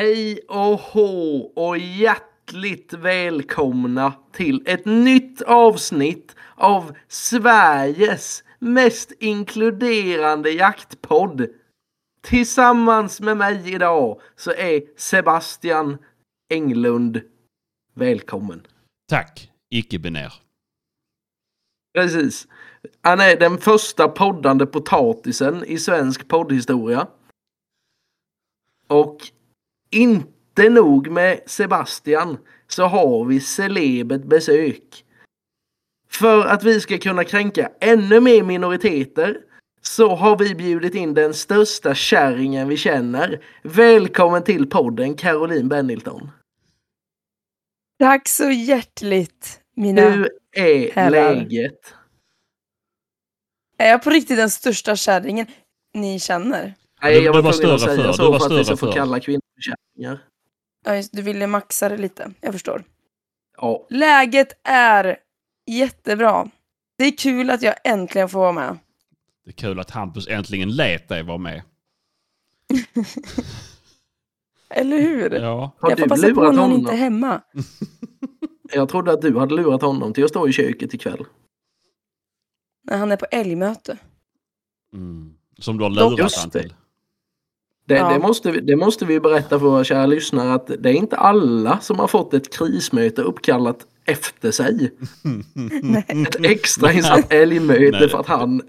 Hej och hå och hjärtligt välkomna till ett nytt avsnitt av Sveriges mest inkluderande jaktpodd. Tillsammans med mig idag så är Sebastian Englund välkommen. Tack, icke-binär. Precis. Han är den första poddande potatisen i svensk poddhistoria. Och inte nog med Sebastian så har vi celebert besök. För att vi ska kunna kränka ännu mer minoriteter så har vi bjudit in den största kärringen vi känner. Välkommen till podden Caroline Bennilton. Tack så hjärtligt mina. Hur är herrar. läget? Är jag på riktigt den största kärringen ni känner? Nej, Du- jag du var tvungen att större säga förr, så du var för att vi ska större få förr. kalla kvinnor för. Ja, just, du ville maxa det lite, jag förstår. Ja, Läget är jättebra. Det är kul att jag äntligen får vara med. Det är kul att Hampus äntligen lät dig vara med. Eller hur? Ja, har jag får passa på lurat när han honom? inte är hemma. Jag trodde att du hade lurat honom till att stå i köket ikväll. När han är på älgmöte. mm. Som du har lurat Just han det. till. Det, Ja. det, måste vi, det måste vi berätta för våra kära lyssnare att det är inte alla som har fått ett krismöte uppkallat efter sig. Nej. Ett extrainsatt älgmöte Nej. för att han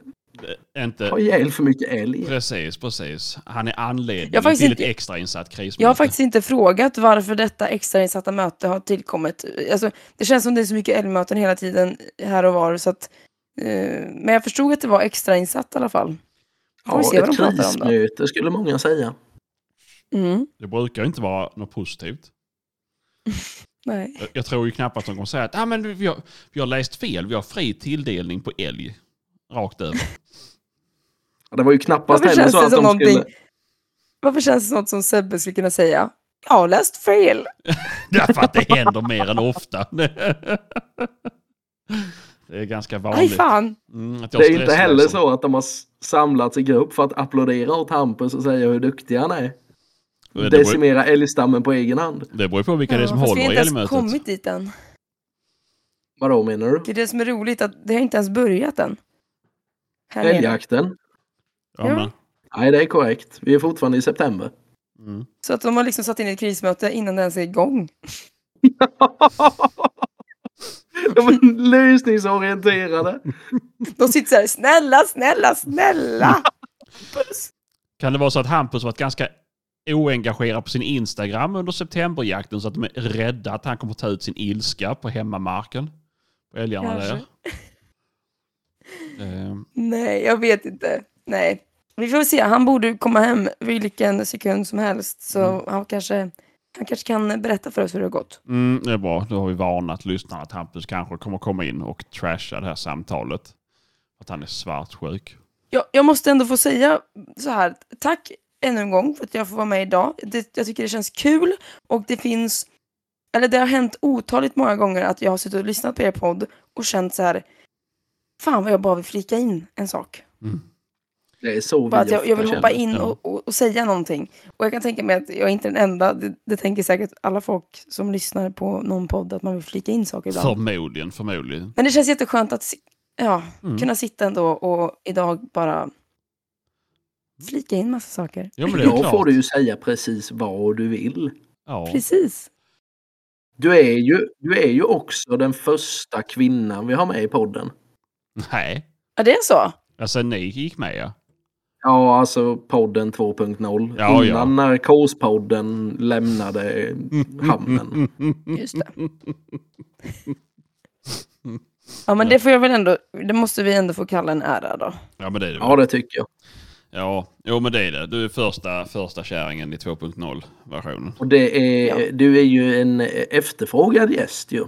Inte... har ihjäl för mycket älg. Precis, precis. Han är anledningen till inte- ett extrainsatt krismöte. Jag har faktiskt inte frågat varför detta extrainsatta möte har tillkommit. Alltså, det känns som det är så mycket älgmöten hela tiden här och var. Så att, eh, men jag förstod att det var extrainsatt i alla fall. Får Ja, se vad de ett pratar om då. krismöte skulle många säga. Mm. Det brukar inte vara något positivt. Nej. Jag- Jag tror ju knappast att de kommer säga att ah, men vi, har, vi har läst fel, vi har fri tilldelning på älg. Rakt över. Ja, Det var ju knappast Varför heller så det att de någonting... skulle... Varför känns det som något som Sebbe skulle kunna säga? Jag har läst fel. Därför att det händer mer än ofta. Det är ganska Aj vanligt. fan. Mm, att jag Det är inte heller liksom. så att de har samlats i grupp för att applådera åt Hampus och säga hur duktig han är. Det beror, Decimera älgstammen på egen hand. det beror på vilka det är som fast vi har håller i inte ens älgmötet. kommit dit än. Vadå menar du? Det är det som är roligt, att det har inte ens börjat än. Älgjakten? Ja, Ja. Nej, det är korrekt. Vi är fortfarande i september. mm. Så att de har liksom satt in ett krismöte innan det ens är igång. De är lösningsorienterade. De sitter så här, snälla, snälla, snälla. Kan det vara så att Hampus varit ganska oengagerad på sin Instagram under septemberjakten så att de är rädda att han kommer ta ut sin ilska på hemmamarken? På älgarna där. Ehm, Nej, jag vet inte. Nej. Vi får se, han borde komma hem vilken sekund som helst. Så Mm. han, kanske, han kanske kan berätta för oss hur det har gått. Mm, det är bra. Då har vi varnat lyssnarna att Hampus kanske kommer komma in och trasha det här samtalet. Att han är svartsjuk. Jag, jag måste ändå få säga så här, tack ännu en gång för att jag får vara med idag. Det, jag tycker det känns kul och det finns, eller det har hänt otaligt många gånger att jag har suttit och lyssnat på er podd och känt så här, fan vad jag bara vill flika in en sak. Mm. Det är så vi Bara att jag, jag vill hoppa in och, och, och säga någonting. Och jag kan tänka mig att jag är inte den enda, det, det tänker säkert alla folk som lyssnar på någon podd att man vill flika in saker ibland. Förmodligen, förmodligen. Men det känns jätteskönt att ja, Mm. kunna sitta ändå och idag bara flika in massa saker. Ja, men det är Då får du ju säga precis vad du vill. Ja. Precis. Du är, ju, du är ju också den första kvinnan vi har med i podden. Nej. Ja, det är så? Alltså ni gick med ja. Ja, alltså podden 2.0. Ja, ja. Innan Narkospodden lämnade hamnen. Just det. Ja, men det får jag väl ändå, det måste vi ändå få kalla en ära då. Ja men det är det Ja, det tycker jag. Ja, jo men det är det. Du är första, första kärringen i 2.0 versionen. Och det är, Ja. du är ju en efterfrågad gäst ju.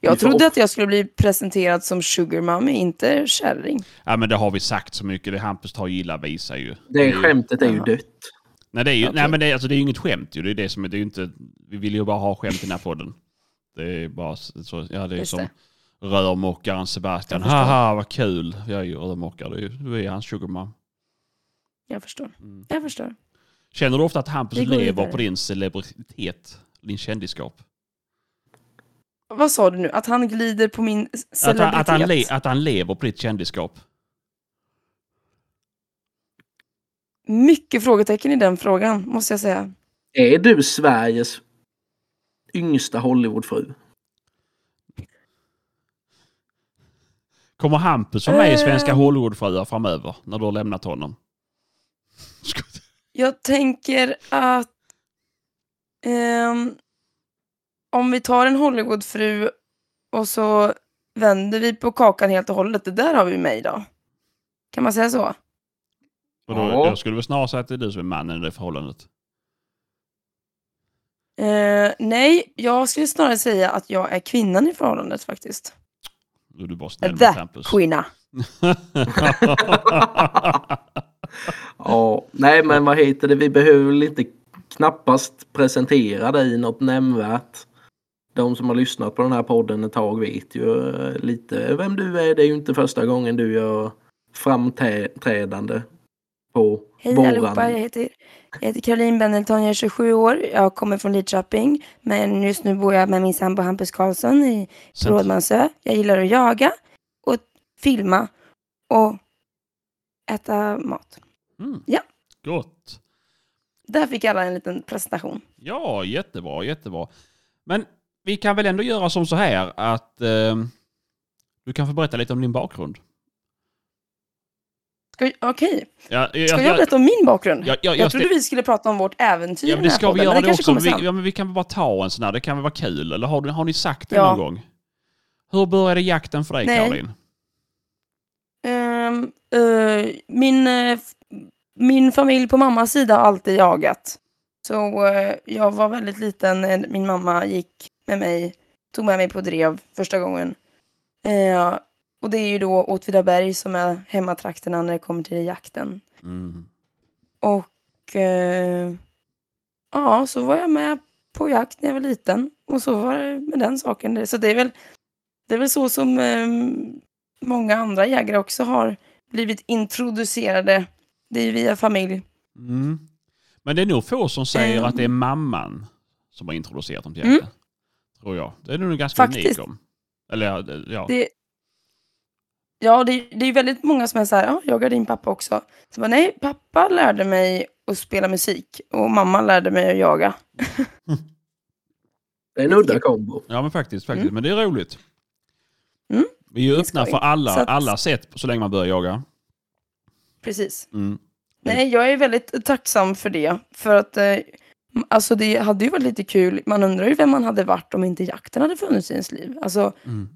Jag trodde att jag skulle bli presenterad som sugar mommy, inte kärring. Ja men det har vi sagt så mycket. Det Hampus tar ju illa visar ju. Det är ju- skämtet är ju dött. Nej, det är ju, Okej. nej men det är, alltså, det är ju inget skämt ju. Det är det som är, det är ju inte, vi vill ju bara ha skämt i den här podden. Det är bara så, ja det är Just som det. rörmokaren Sebastian. Haha vad kul. Jag är ju rörmokare, du är, hans sugar mom. Jag förstår. Mm. Jag förstår. Känner du ofta att Hampus lever vidare. på din celebritet? Din kändisskap? Vad sa du nu? Att han glider på min Att han, celebritet? att, han le, att han lever på ditt kändisskap? Mycket frågetecken i den frågan, måste jag säga. Är du Sveriges yngsta Hollywoodfru? Kommer Hampus vara med i Svenska Ehm. Hollywoodfruar framöver? När du har lämnat honom? Jag tänker att ehm, om vi tar en Hollywoodfru och så vänder vi på kakan helt och hållet. Det där har vi mig då. Kan man säga så? Och då, Ja. då skulle vi snarare säga att det är du som är mannen i det förhållandet. Eh, nej, jag skulle snarare säga att jag är kvinnan i förhållandet faktiskt. Då är du bara snäll The Hampus. kvinna. Ja, nej men vad heter det, vi behöver inte knappast presentera dig något nämnvärt. De som har lyssnat på den här podden ett tag vet ju eh, lite vem du är. Det är ju inte första gången du gör framträdande på Hej våran. allihopa, jag heter, jag heter Caroline Bendelton, jag är 27 år. Jag kommer från Lidköping, men just nu bor jag med min sambo Hampus Karlsson i Rådmansö. Jag gillar att jaga och filma och äta mat. Mm. Ja. Gott. Där fick alla en liten presentation. Ja, jättebra, jättebra. Men vi kan väl ändå göra som så här att eh, du kan få berätta lite om din bakgrund. Okej, Ja, jag, ska jag berätta om min bakgrund? Ja, ja, jag jag trodde vi skulle prata om vårt äventyr Ja, men det ska vi göra det också. vi, ja, men vi kan väl bara ta en sån här. Det kan väl vara kul. Eller har, har ni sagt det Ja. någon gång? Hur började jakten för dig, Nej. Caroline? Ehm, eh, min, f- min familj på mammas sida har alltid jagat. Så eh, jag var väldigt liten när min mamma gick med mig, tog med mig på drev första gången. Eh, och det är ju då Åtvidaberg som är hemmatrakterna när det kommer till jakten. Mm. Och eh, ja, så var jag med på jakt när jag var liten. Och så var det med den saken. Så det är väl, det är väl så som eh, många andra jägare också har blivit introducerade. Det är ju via familj. Mm. Men det är nog få som säger Ehm. att det är mamman som har introducerat dem till Mm. jakten. Tror jag. Det är nog ganska Faktiskt. unikt om. Eller ja, det- ja. Det, ja, det, det är väldigt många som är så här, ja, jagar din pappa också? Så bara, nej, pappa lärde mig att spela musik och mamma lärde mig att jaga. Det är en udda kombo. ja men faktiskt. faktiskt. Mm. Men det är roligt. Mm. Vi är ju är öppna för alla, Så att- alla sätt så länge man börjar jaga. Precis. Mm. Nej, jag är väldigt tacksam för det. För att eh, alltså det hade ju varit lite kul. Man undrar ju vem man hade varit om inte jakten hade funnits i ens liv. Alltså, Mm.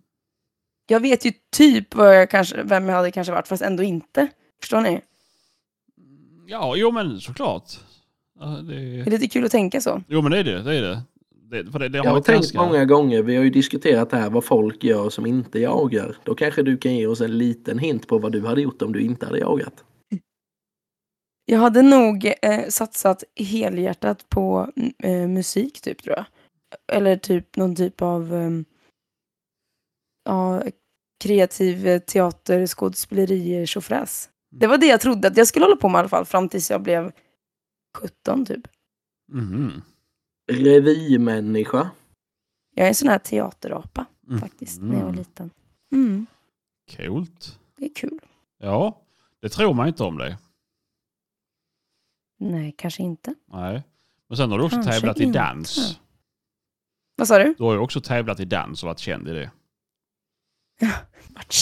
jag vet ju typ vad jag kanske, vem jag hade kanske varit, fast ändå inte. Förstår ni? Ja, jo men såklart. Ja, det Det är... är lite kul att tänka så. Jo men det är det. det, är det. det, för det, det Jag har tänkt ganska- många gånger, vi har ju diskuterat det här vad folk gör som inte jagar. Då kanske du kan ge oss en liten hint på vad du hade gjort om du inte hade jagat. Jag hade nog eh, satsat helhjärtat på mm, eh, musik, typ, tror jag. Eller typ någon typ av ehm, ja, kreativ eh, teater, skådespeleri, tjofräs. Det var det jag trodde att jag skulle hålla på med i alla fall, fram tills jag blev 17, typ. Mhm. Revymänniska. Jag är en sån här teaterapa, Mm. faktiskt, när jag var Mm. liten. Mm, Coolt. det är kul. Ja, det tror man inte om dig. Nej, kanske inte. Nej. Men sen har du också Kanske tävlat i inte. dans. Vad sa du? Du har ju också tävlat i dans och varit känd i det. vart,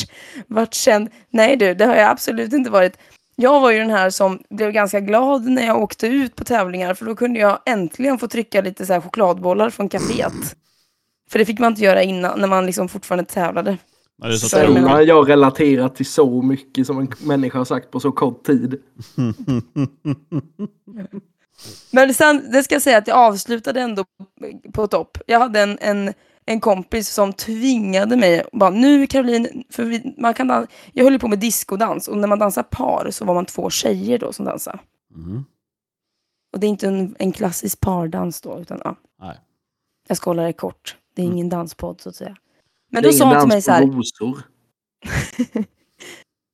vart känd. Nej du, det har jag absolut inte varit. Jag var ju den här som blev ganska glad när jag åkte ut på tävlingar för då kunde jag äntligen få trycka lite så här chokladbollar från kaféet. För det fick man inte göra innan när man liksom fortfarande tävlade. Är så Så jag Sällan relaterar till så mycket som en människa har sagt på så kort tid. Men sen, det ska jag säga att jag avslutade ändå på topp. Jag hade en, en, en kompis som tvingade mig, bara nu Caroline, för vi, man kan dan- jag höll på med diskodans och när man dansar par så var man två tjejer då som dansade. Mm. Och det är inte en, en klassisk pardans då, utan ja. Nej. Jag ska hålla det kort. Det är Mm. ingen danspodd så att säga. Men då sa hon till mig så här, rosor.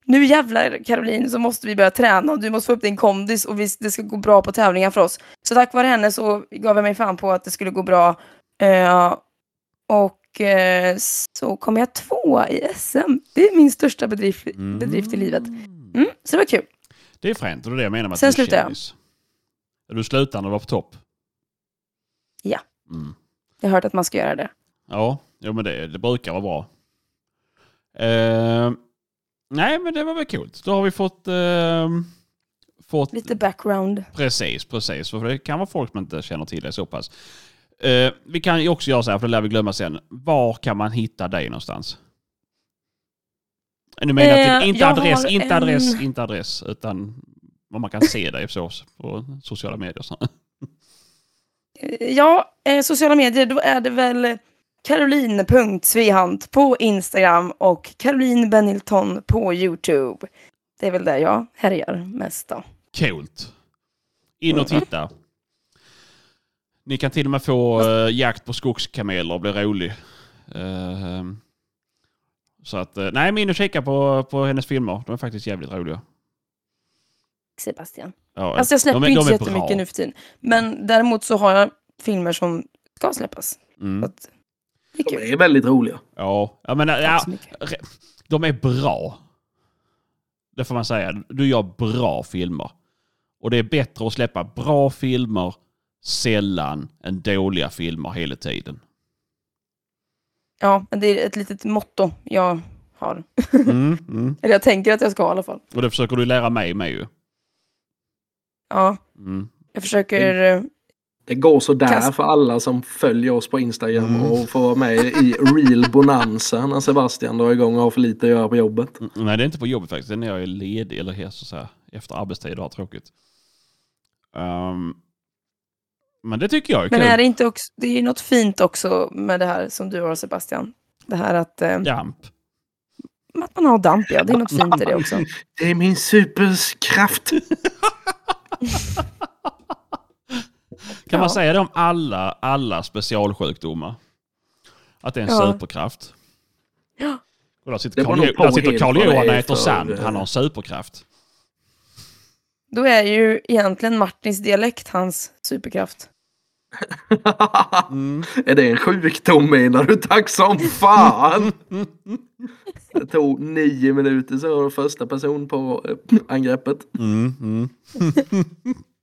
nu jävlar Caroline så måste vi börja träna och du måste få upp din kondis och vi, det ska gå bra på tävlingar för oss. Så tack vare henne så gav jag mig fan på att det skulle gå bra. Eh, och eh, så kom jag tvåa i SM. Det är min största bedrift, bedrift i livet. Mm, så det var kul. Det är fränt och det är det jag menar med att Sen slutar jag. Du slutade när du var på topp? Ja. Mm. Jag har hört att man ska göra det. Ja, jo, men det, det brukar vara bra. Eh, nej, men det var väl kul. Då har vi fått... Eh, fått Lite background. Precis, precis. För det kan vara folk som inte känner till dig så pass. Eh, vi kan ju också göra så här, för det lär vi glömma sen. Var kan man hitta dig någonstans? Nu menar jag Eh, inte adress, har inte en- adress, inte adress, utan vad man kan se dig på, på sociala medier. Eh, Ja, eh, sociala medier, då är det väl caroline.svehant på Instagram och Caroline Benilton på YouTube. Det är väl där jag härjar mest då. Coolt. In och titta. Ni kan till och med få uh, jakt på skogskameler och bli rolig. Eh, så att, eh, nej, men in och kika på, på hennes filmer. De är faktiskt jävligt roliga. Sebastian. Ja, Alltså jag släpper de ju inte så jättemycket nu för tiden. Men däremot så har jag filmer som ska släppas. Mm. Så att det är De är väldigt roliga. Ja, jag menar, ja, de är bra. Det får man säga. Du gör bra filmer. Och det är bättre att släppa bra filmer sällan än dåliga filmer hela tiden. Ja, men det är ett litet motto jag har. Mm, mm. Eller jag tänker att jag ska ha i alla fall. Och det försöker du lära mig med ju. Ja, Mm. jag försöker... Det går så där Kast- för alla som följer oss på Instagram Mm. och får vara med i Real Bonanza när Sebastian drar igång och har för lite att göra på jobbet. Mm, Nej, det är inte på jobbet faktiskt. Det är när jag är ledig eller så här, efter arbetstid och har tråkigt. Ehm, men det tycker jag är Men kul. är det inte också... Det är ju något fint också med det här som du har Sebastian. Det här att, eh, Damp. att man har damp, ja. Det är något fint i det också. Det är min superkraft. Kan man Ja. säga det om alla, alla specialsjukdomar? Att det är en Ja. superkraft? Ja. Och där sitter Det beror Carl, nog på där sitter helt Carl vad det Johan och äter sand. Han har en superkraft. Då är ju egentligen Martins dialekt hans superkraft. Mm. är det en sjukdom menar du? Tack som fan! Det tog nio minuter så var det första person på eh, angreppet. Mm, mm,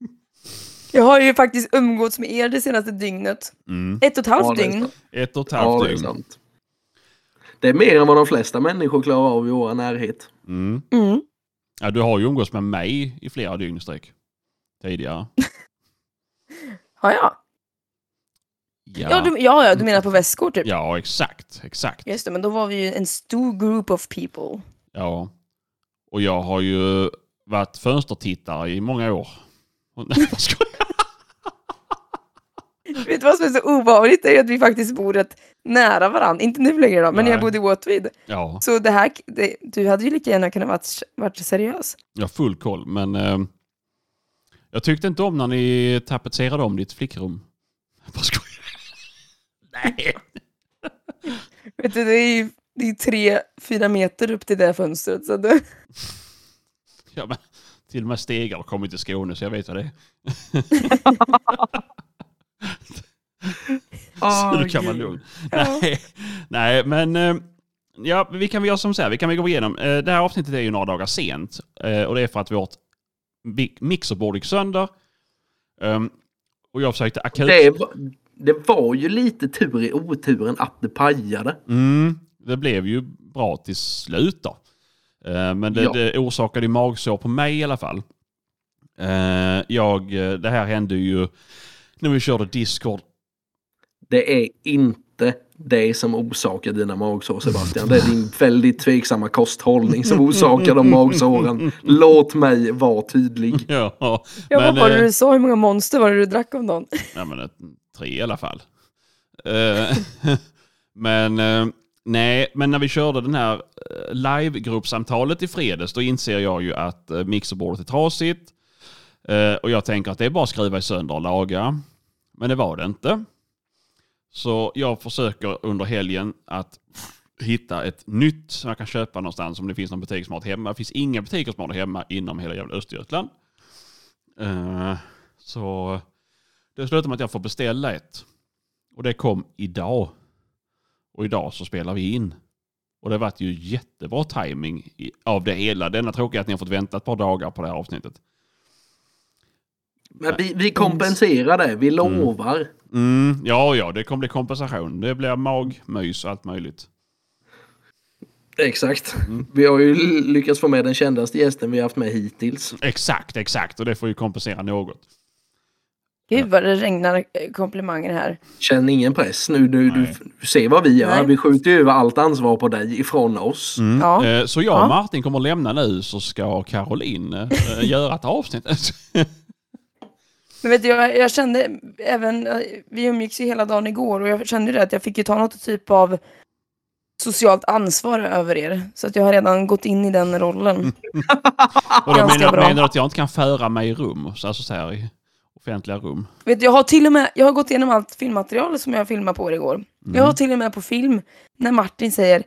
Jag har ju faktiskt umgåtts med er det senaste dygnet. mm. Ett och ett Ja, halvt det är dygn. Ett och ett Ja, halvt det är dygn. sant. Det är mer än vad de flesta människor klarar av i vår närhet. Mm. Mm. Ja, du har ju umgås med mig i flera dygn sträck. Tidigare. Ja, ja. Ja, Ja, du, ja, ja, du menar på väskor typ? ja exakt. Exakt. Just det, men då var vi ju en stor group of people. Ja. Och jag har ju varit fönstertittare i många år. Nej, jag skojar. Vet du vad som är så obehagligt? Det är att vi faktiskt bor rätt nära varandra. Inte nu längre då, men när jag Nej. bodde i Åtvid. Ja, Så det här, det, du hade ju lika gärna kunnat varit, varit seriös. jag har full koll. Men eh, jag tyckte inte om när ni tapetserade om ditt flickrum. Bara skojar. Nej. Vet du, det är ju det är tre, fyra meter upp till det fönstret. Så det, Ja, men, till och med stegar har kommit till Skåne så jag vet vad det är. så du kan vara lugn. Nej, nej, men eh, ja, vi kan väl göra som så här. Vi kan väl gå igenom. Eh, Det här avsnittet är ju några dagar sent. eh, Och det är för att vårt mi- mixerbord gick sönder. Ehm, Och jag försökte akut... Det var, det var ju lite tur i oturen att det pajade. Mm, det blev ju bra till slut då. Men det, Ja. det orsakade ju magsår på mig i alla fall. Jag, det här hände ju när vi körde Discord. Det är inte det som orsakar dina magsår Sebastian. Det är din väldigt tveksamma kosthållning som orsakar de magsåren. Låt mig vara tydlig. Ja, ja, men, vad var det eh, du sa? Hur många monster var det du drack om dagen? Ja, men ett, tre i alla fall. Eh, men eh, nej, men när vi körde den här eh, live-gruppsamtalet i fredags, då inser jag ju att eh, mixerbordet är trasigt. Eh, och jag tänker att det är bara att skruva i sönder och laga. Men det var det inte. Så jag försöker under helgen att hitta ett nytt som jag kan köpa någonstans om det finns någon butik som har det hemma. Det finns inga butiker som har det hemma inom hela jävla Östergötland. Eh, så det slutar med att jag får beställa ett. Och det kom idag. Och idag så spelar vi in. Och det har varit ju jättebra timing av det hela. Denna tråkiga är att ni har fått vänta ett par dagar på det här avsnittet. Men vi, vi kompenserar det, vi lovar. Mm, ja, ja, det kommer bli kompensation. Det blir magmys och allt möjligt. Exakt. Mm. Vi har ju lyckats få med den kändaste gästen vi har haft med hittills. Exakt, exakt. Och det får ju kompensera något. Gud vad det regnar eh, komplimanger här. Känn ingen press nu. Du, du, du ser vad vi gör. Nej. Vi skjuter ju över allt ansvar på dig ifrån oss. Ja. Eh, Så jag och Ja. Martin kommer att lämna nu så ska Caroline eh, göra ett avsnitt. Men vet du, jag, jag kände även, eh, vi umgicks ju hela dagen igår och jag kände det att jag fick ju ta något typ av socialt ansvar över er. Så att jag har redan gått in i den rollen. och då menar, bra. menar du att jag inte kan föra mig i rum? Så Alltså så här i offentliga rum? Vet du, jag har till och med, jag har gått igenom allt filmmaterial som jag filmade på er igår. Jag har till och med på film när Martin säger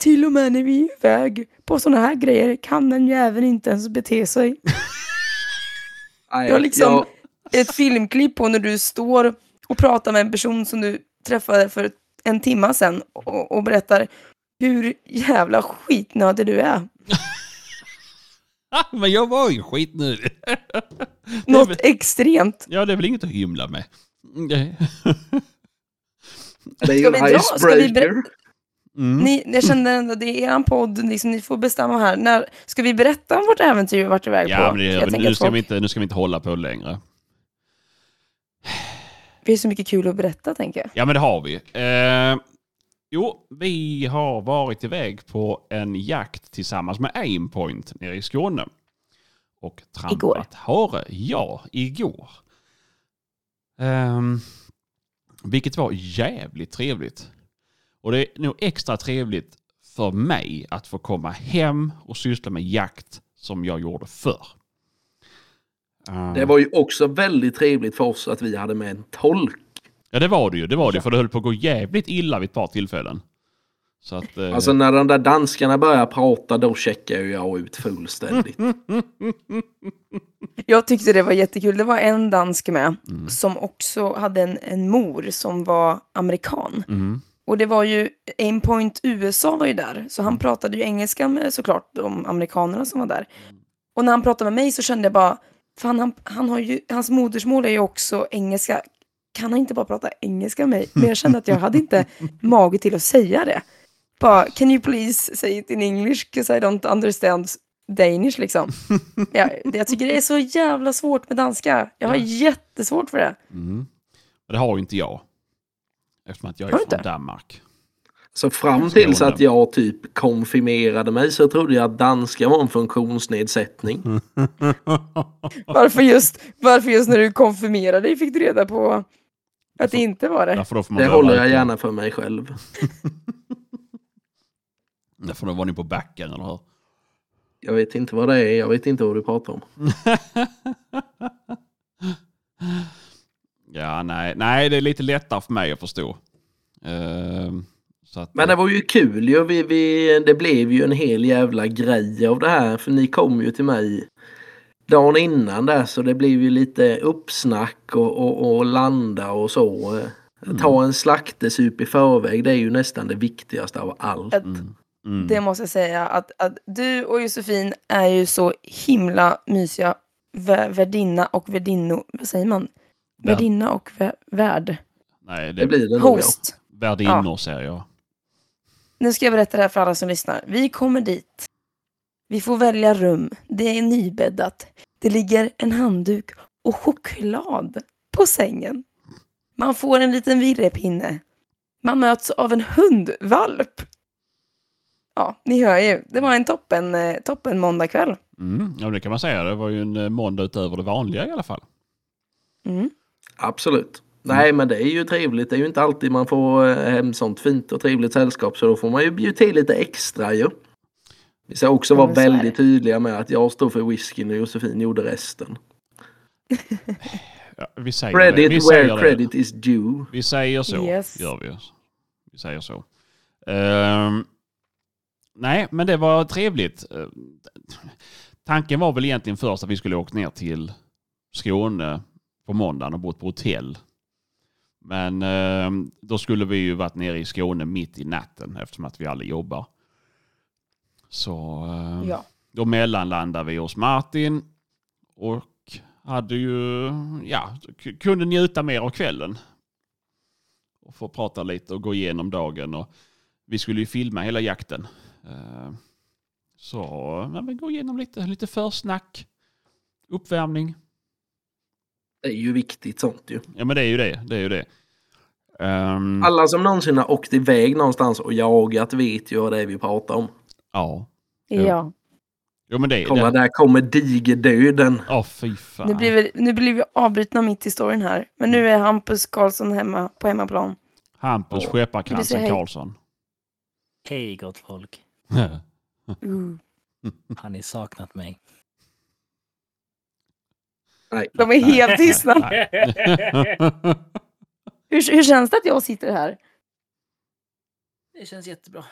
till och med när vi är iväg på sådana här grejer kan den jäveln inte ens bete sig. Jag liksom- jag- Ett filmklipp på när du står och pratar med en person som du träffade för en timma sedan och, och berättar hur jävla skitnödig du är. Men jag var ju skitnödig. Något extremt. Ja, det är väl inget att hymla med. Det- är ju Ska vi en dra? Ska vi icebreaker. Mm. Ni, jag kände ändå, det är er podd, liksom, ni får bestämma här. När, ska vi berätta om vårt äventyr vi varit iväg på? Ja, men det, Jag tänker nu, att ska folk- vi inte, nu ska vi inte hålla på längre. Det är så mycket kul att berätta, tänker jag. Ja, men det har vi. Eh, jo, vi har varit iväg på en jakt tillsammans med Aimpoint nere i Skåne. Och trampat Igår. hare. Ja, igår. Ehm, vilket var jävligt trevligt. Och det är nog extra trevligt för mig att få komma hem och syssla med jakt som jag gjorde förr. Eh, Det var ju också väldigt trevligt för oss att vi hade med en tolk. Ja, det var det ju. Det var det, för det höll på att gå jävligt illa vid ett par tillfällen. Så att... Eh, Alltså när de där danskarna börjar prata då checkar jag ut fullständigt. Jag tyckte det var jättekul. Det var en dansk med Mm. som också hade en, en mor som var amerikan. mm, Och det var ju, Aimpoint USA var ju där, så han pratade ju engelska med såklart de amerikanerna som var där. Och när han pratade med mig så kände jag bara, fan han, han har ju, hans modersmål är ju också engelska. Kan han inte bara prata engelska med mig? Men jag kände att jag hade inte mage till att säga det. Bara, can you please say it in English? Because I don't understand Danish liksom. Ja, det- jag tycker det är så jävla svårt med danska. Jag har Ja. jättesvårt för det. mm. Men det har ju inte jag. Eftersom att jag är från inte? Danmark. Så fram tills att jag typ konfirmerade mig så trodde jag att danska var en funktionsnedsättning. Varför just, varför just när du konfirmerade dig fick du reda på att det inte var det? Det håller jag gärna för mig själv. Därför var ni på backen, eller hur? Jag vet inte vad det är, jag vet inte vad du pratar om. ja, nej. nej, det är lite lättare för mig att förstå. Så att, Men det var ju kul ju. Vi, vi, det blev ju en hel jävla grej av det här. För ni kom ju till mig dagen innan där så det blev ju lite uppsnack och, och, och landa och så. Ta en slaktesup i förväg det är ju nästan det viktigaste av allt. Att, mm. Det måste jag säga att, att du och Josefin är ju så himla mysiga vä- värdinna och värdinno, vad säger man? Värd- Värdinna och vä- värd. Nej, det, Det blir det ja. Host. värdinnor säger jag. Nu ska jag berätta det här för alla som lyssnar. Vi kommer dit. Vi får välja rum. Det är nybäddat. Det ligger en handduk och choklad på sängen. Man får en liten virrepinne. Man möts av en hundvalp. Ja, ni hör ju. Det var en toppen, eh, toppen måndagkväll. Mm. Ja, det kan man säga. Det var ju en eh, måndag utöver det vanliga i alla fall. Mm. Absolut. Nej men det är ju trevligt. Det är ju inte alltid man får eh, hem sånt fint och trevligt sällskap så då får man ju bjuda till lite extra ju. Vi ska också vara väldigt tydliga med att jag står för whiskyn och Josefin gjorde resten. Ja, vi säger det. Vi Credit säger where det. credit is due. Vi säger så. Yes. Gör vi. Vi säger så. Ehm, nej, men det var trevligt. Eh, tanken var väl egentligen först att vi skulle åka ner till Skåne på måndagen och bott på hotell. Men ehm, då skulle vi ju varit nere i Skåne mitt i natten eftersom att vi alla jobbar. Så ehm, Ja. då mellanlandade vi hos Martin och hade ju, ja, kunde njuta mer av kvällen. Och få prata lite och gå igenom dagen. Och vi skulle ju filma hela jakten. Eh, Så ja, men gå igenom lite, lite försnack, uppvärmning. Det är ju viktigt sånt ju. Ja men det är ju det. det, är ju det. Ehm, Alla som någonsin har åkt iväg någonstans och jagat vet ju vad det är vi pratar om. ja. Ja. Jo men det Kolla det. där kommer digerdöden. Ja fy fan. Nu blir, vi, nu blir vi avbrutna mitt i storyn här. Men nu är Hampus Karlsson hemma på hemmaplan. Hampus du Skepparkransen hej? Karlsson. Hej gott folk. Uh. Har ni saknat mig? Nej. De är helt tystna. Hur, hur känns det att jag sitter här? Det känns jättebra.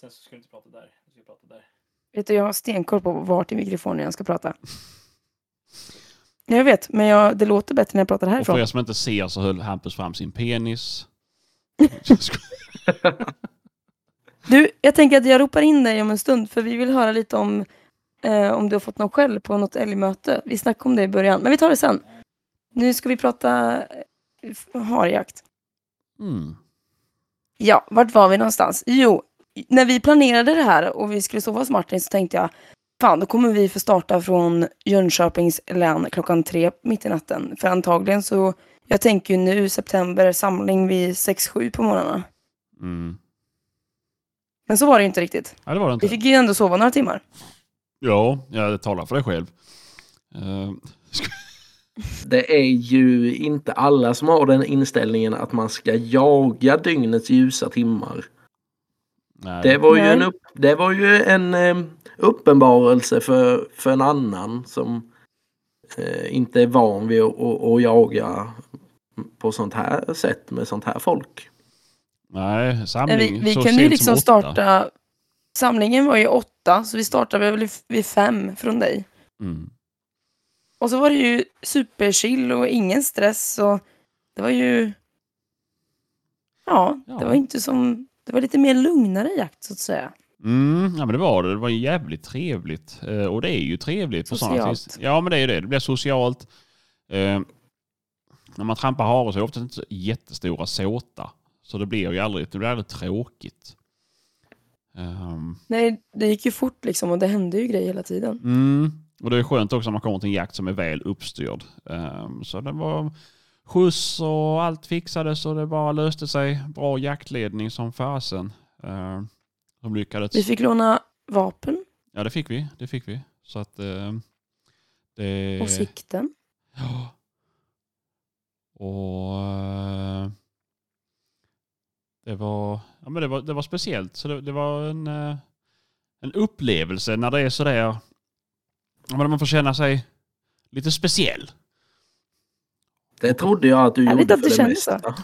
Sen så ska du inte prata där. Du ska prata där. Vet du, jag har stenkoll på vart i mikrofonen jag ska prata. Jag vet, men jag, det låter bättre när jag pratar Och för härifrån. er som inte ser så höll Hampus fram sin penis. Du, jag tänker att jag ropar in dig om en stund för vi vill höra lite om eh, om du har fått någon skäll på något älgmöte. Vi snackade om det i början, men vi tar det sen. Nu ska vi prata harjakt. Mm. Ja, vart var vi någonstans? Jo, när vi planerade det här och vi skulle sova hos Martin så tänkte jag fan, då kommer vi få starta från Jönköpings län klockan tre mitt i natten. För antagligen så, jag tänker ju nu september samling vid 6-7 på morgnarna. Mm. Men så var det ju inte riktigt. Ja, det var det Vi inte. fick ju ändå sova några timmar. Ja, jag talar för dig själv. Eh, Det är ju inte alla som har den inställningen att man ska jaga dygnets ljusa timmar. nej. Det var ju Nej. en, upp, det var ju en eh, uppenbarelse för, för en annan som eh, inte är van vid att, jaga på sånt här sätt med sånt här folk. Nej, samling vi vi så kunde ju liksom starta, samlingen var ju åtta, så vi startade väl vid fem från dig. Mm. Och så var det ju superchill och ingen stress och det var ju... Ja, Ja. det var inte som... Det var lite mer lugnare jakt så att säga. Mm, ja men det var det. Det var jävligt trevligt. Eh, och det är ju trevligt på sådana Socialt. vis. Ja men det är ju det. Det blir socialt. Eh, när man trampar hare så är det ofta inte så jättestora såta. Så det blir ju aldrig, det blir aldrig tråkigt. Ehm, Nej, det gick ju fort liksom och det hände ju grejer hela tiden. Mm. Och det är skönt också när man kommer till en jakt som är väl uppstyrd. Ehm, så det var skjuts och allt fixades och det bara löste sig. Bra jaktledning som fasen. Um, de lyckades. Vi fick låna vapen Ja det fick vi. Det fick vi. Så att ehm, det... och sikten. Ja. Och eh, det var, ja, men det var, det var speciellt. Så det, det var en, eh, en upplevelse när det är sådär, men man får känna sig lite speciell. Det trodde jag att du Härligt gjorde att för det det kändes så. mesta.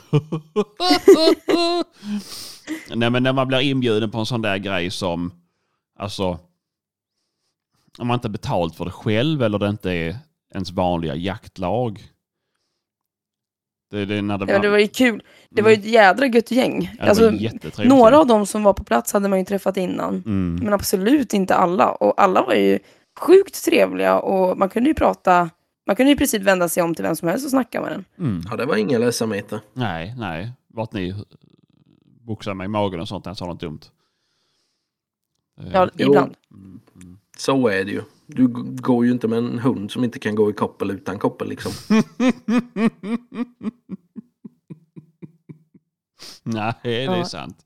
Nej men när man blir inbjuden på en sån där grej som, alltså, om man inte har betalt för det själv eller det inte är ens vanliga jaktlag. Det, det är när det, Ja, det var ju kul. Det var ju ett jädra gött gäng. ja, alltså, var några av dem som var på plats hade man ju träffat innan. Mm. Men absolut inte alla. Och alla var ju sjukt trevliga och man kunde ju prata. Man kunde ju i princip vända sig om till vem som helst och snacka med den. Mm. Ja, det var inga ledsamheter. Nej, nej. Vart ni boxar mig i magen och sånt där så har något dumt. Eh, Ja, Jo. ibland. mm, mm. Så är det ju. Du går ju inte med en hund som inte kan gå i koppel utan koppel liksom. nej, det är Ja. sant.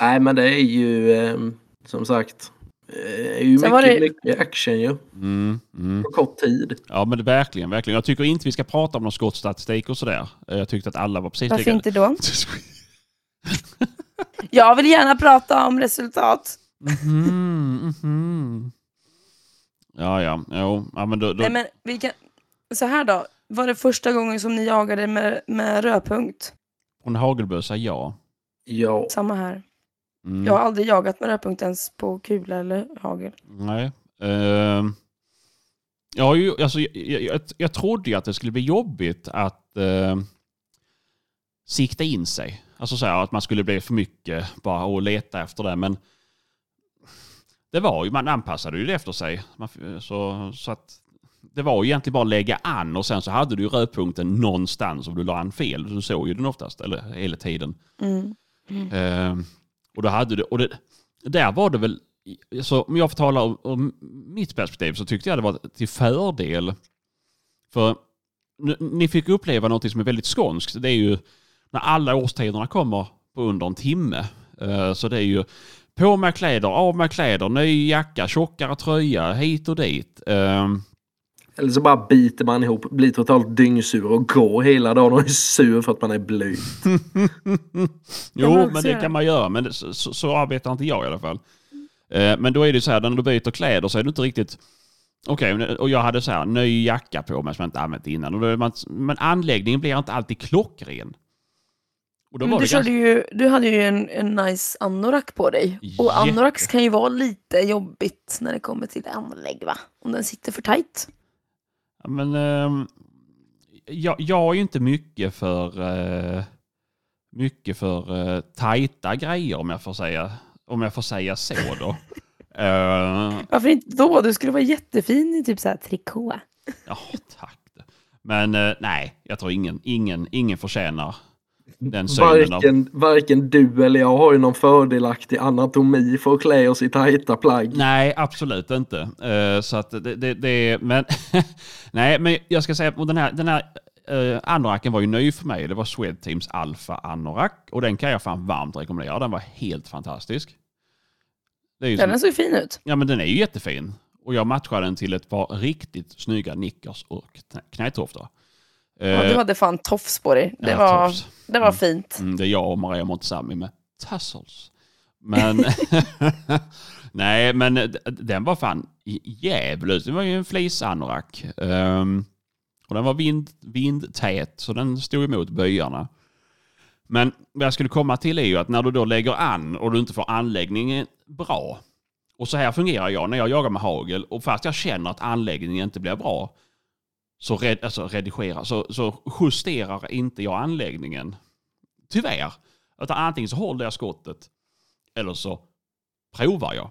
Nej men det är ju eh, som sagt. Eh, är ju mycket, var det- mycket action ju. Mm, mm. På kort tid. Ja, men det, verkligen, verkligen. Jag tycker inte vi ska prata om någon skottstatistik och sådär. Eh, Jag tyckte att alla var precis Varför lika... inte då? Jag vill gärna prata om resultat. Mhm, mhm. Ja, ja. Jo, ja, men då... då... Nej men vi kan... Så här då. Var det första gången som ni jagade med, med rödpunkt? Från hagelbössa, ja. Ja, Samma här. Mm. Jag har aldrig jagat med rödpunkt ens på kula eller hagel. Nej. Ehm. ja, ju, alltså, jag, jag, jag, jag trodde ju att det skulle bli jobbigt att eh, sikta in sig. Alltså så här, att man skulle bli för mycket bara och leta efter det. Men det var ju, man anpassade ju det efter sig. Man, så, så att det var ju egentligen bara att lägga an och sen så hade du rödpunkten någonstans och du la an fel. Du såg ju den oftast, eller hela tiden. Mm. Eh, och då hade du, och det, där var det väl, så om jag får tala om, om mitt perspektiv så tyckte jag det var till fördel. För ni fick uppleva något som är väldigt skånskt. Det är ju när alla årstiderna kommer på under en timme. Eh, så det är ju på med kläder, av med kläder, ny jacka, tjockare tröja, hit och dit. Eh, eller så bara biter man ihop, blir totalt dyngsur och går hela dagen och är sur för att man är blöt. Jo, men det kan man göra. Men det, så, så, arbetar inte jag i alla fall. Eh, men då är det så här, när du byter kläder så är det inte riktigt... Okej, men- och jag hade så här, ny jacka på mig som jag inte använt innan. Och då man, men anläggningen blir inte alltid klockren. Och då Men var du, det ganska, ju, du hade ju en, en nice anorak på dig. Och Jätte. anoraks kan ju vara lite jobbigt när det kommer till anlägg va? Om den sitter för tajt. Men, ehm, jag, jag är ju inte mycket för... eh, mycket för uh, tajta grejer om jag får säga, om jag får säga så då. Eh, Varför inte då? Du skulle vara jättefin i typ så här trikå. Ja, tack. Men eh, nej, jag tror ingen, ingen, ingen förtjänar den synen av... Varken, varken du eller jag har ju någon fördelaktig anatomi för att klä oss i tajta plagg. Nej, absolut inte. Eh, så att det, det, det men nej, men jag ska säga att den här, den här uh, anoraken var ju ny för mig. Det var Swedteams Alpha Anorak och den kan jag fan varmt rekommendera. Den var helt fantastisk. Det är ju Ja, som, den såg fin ut. ja, men den är ju jättefin. Och jag matchade den till ett par riktigt snygga nickers och knä- knätofftor. Ja, Eh, du hade fan tofs på dig. Det ja, var, tofs. det var fint. Mm, det är jag och Maria Montazami med tassels. Men nej, men den var fan djävulus. Det var ju en fleeceanorak. Um, och den var vind, vindtät, så den stod emot byarna. Men vad jag skulle komma till är ju att när du då lägger an och du inte får anläggningen bra. Och så här fungerar jag när jag jagar med hagel. Och fast jag känner att anläggningen inte blir bra så, red, alltså redigera, så, så justerar inte jag anläggningen. Tyvärr. Utan antingen så håller jag skottet eller så provar jag.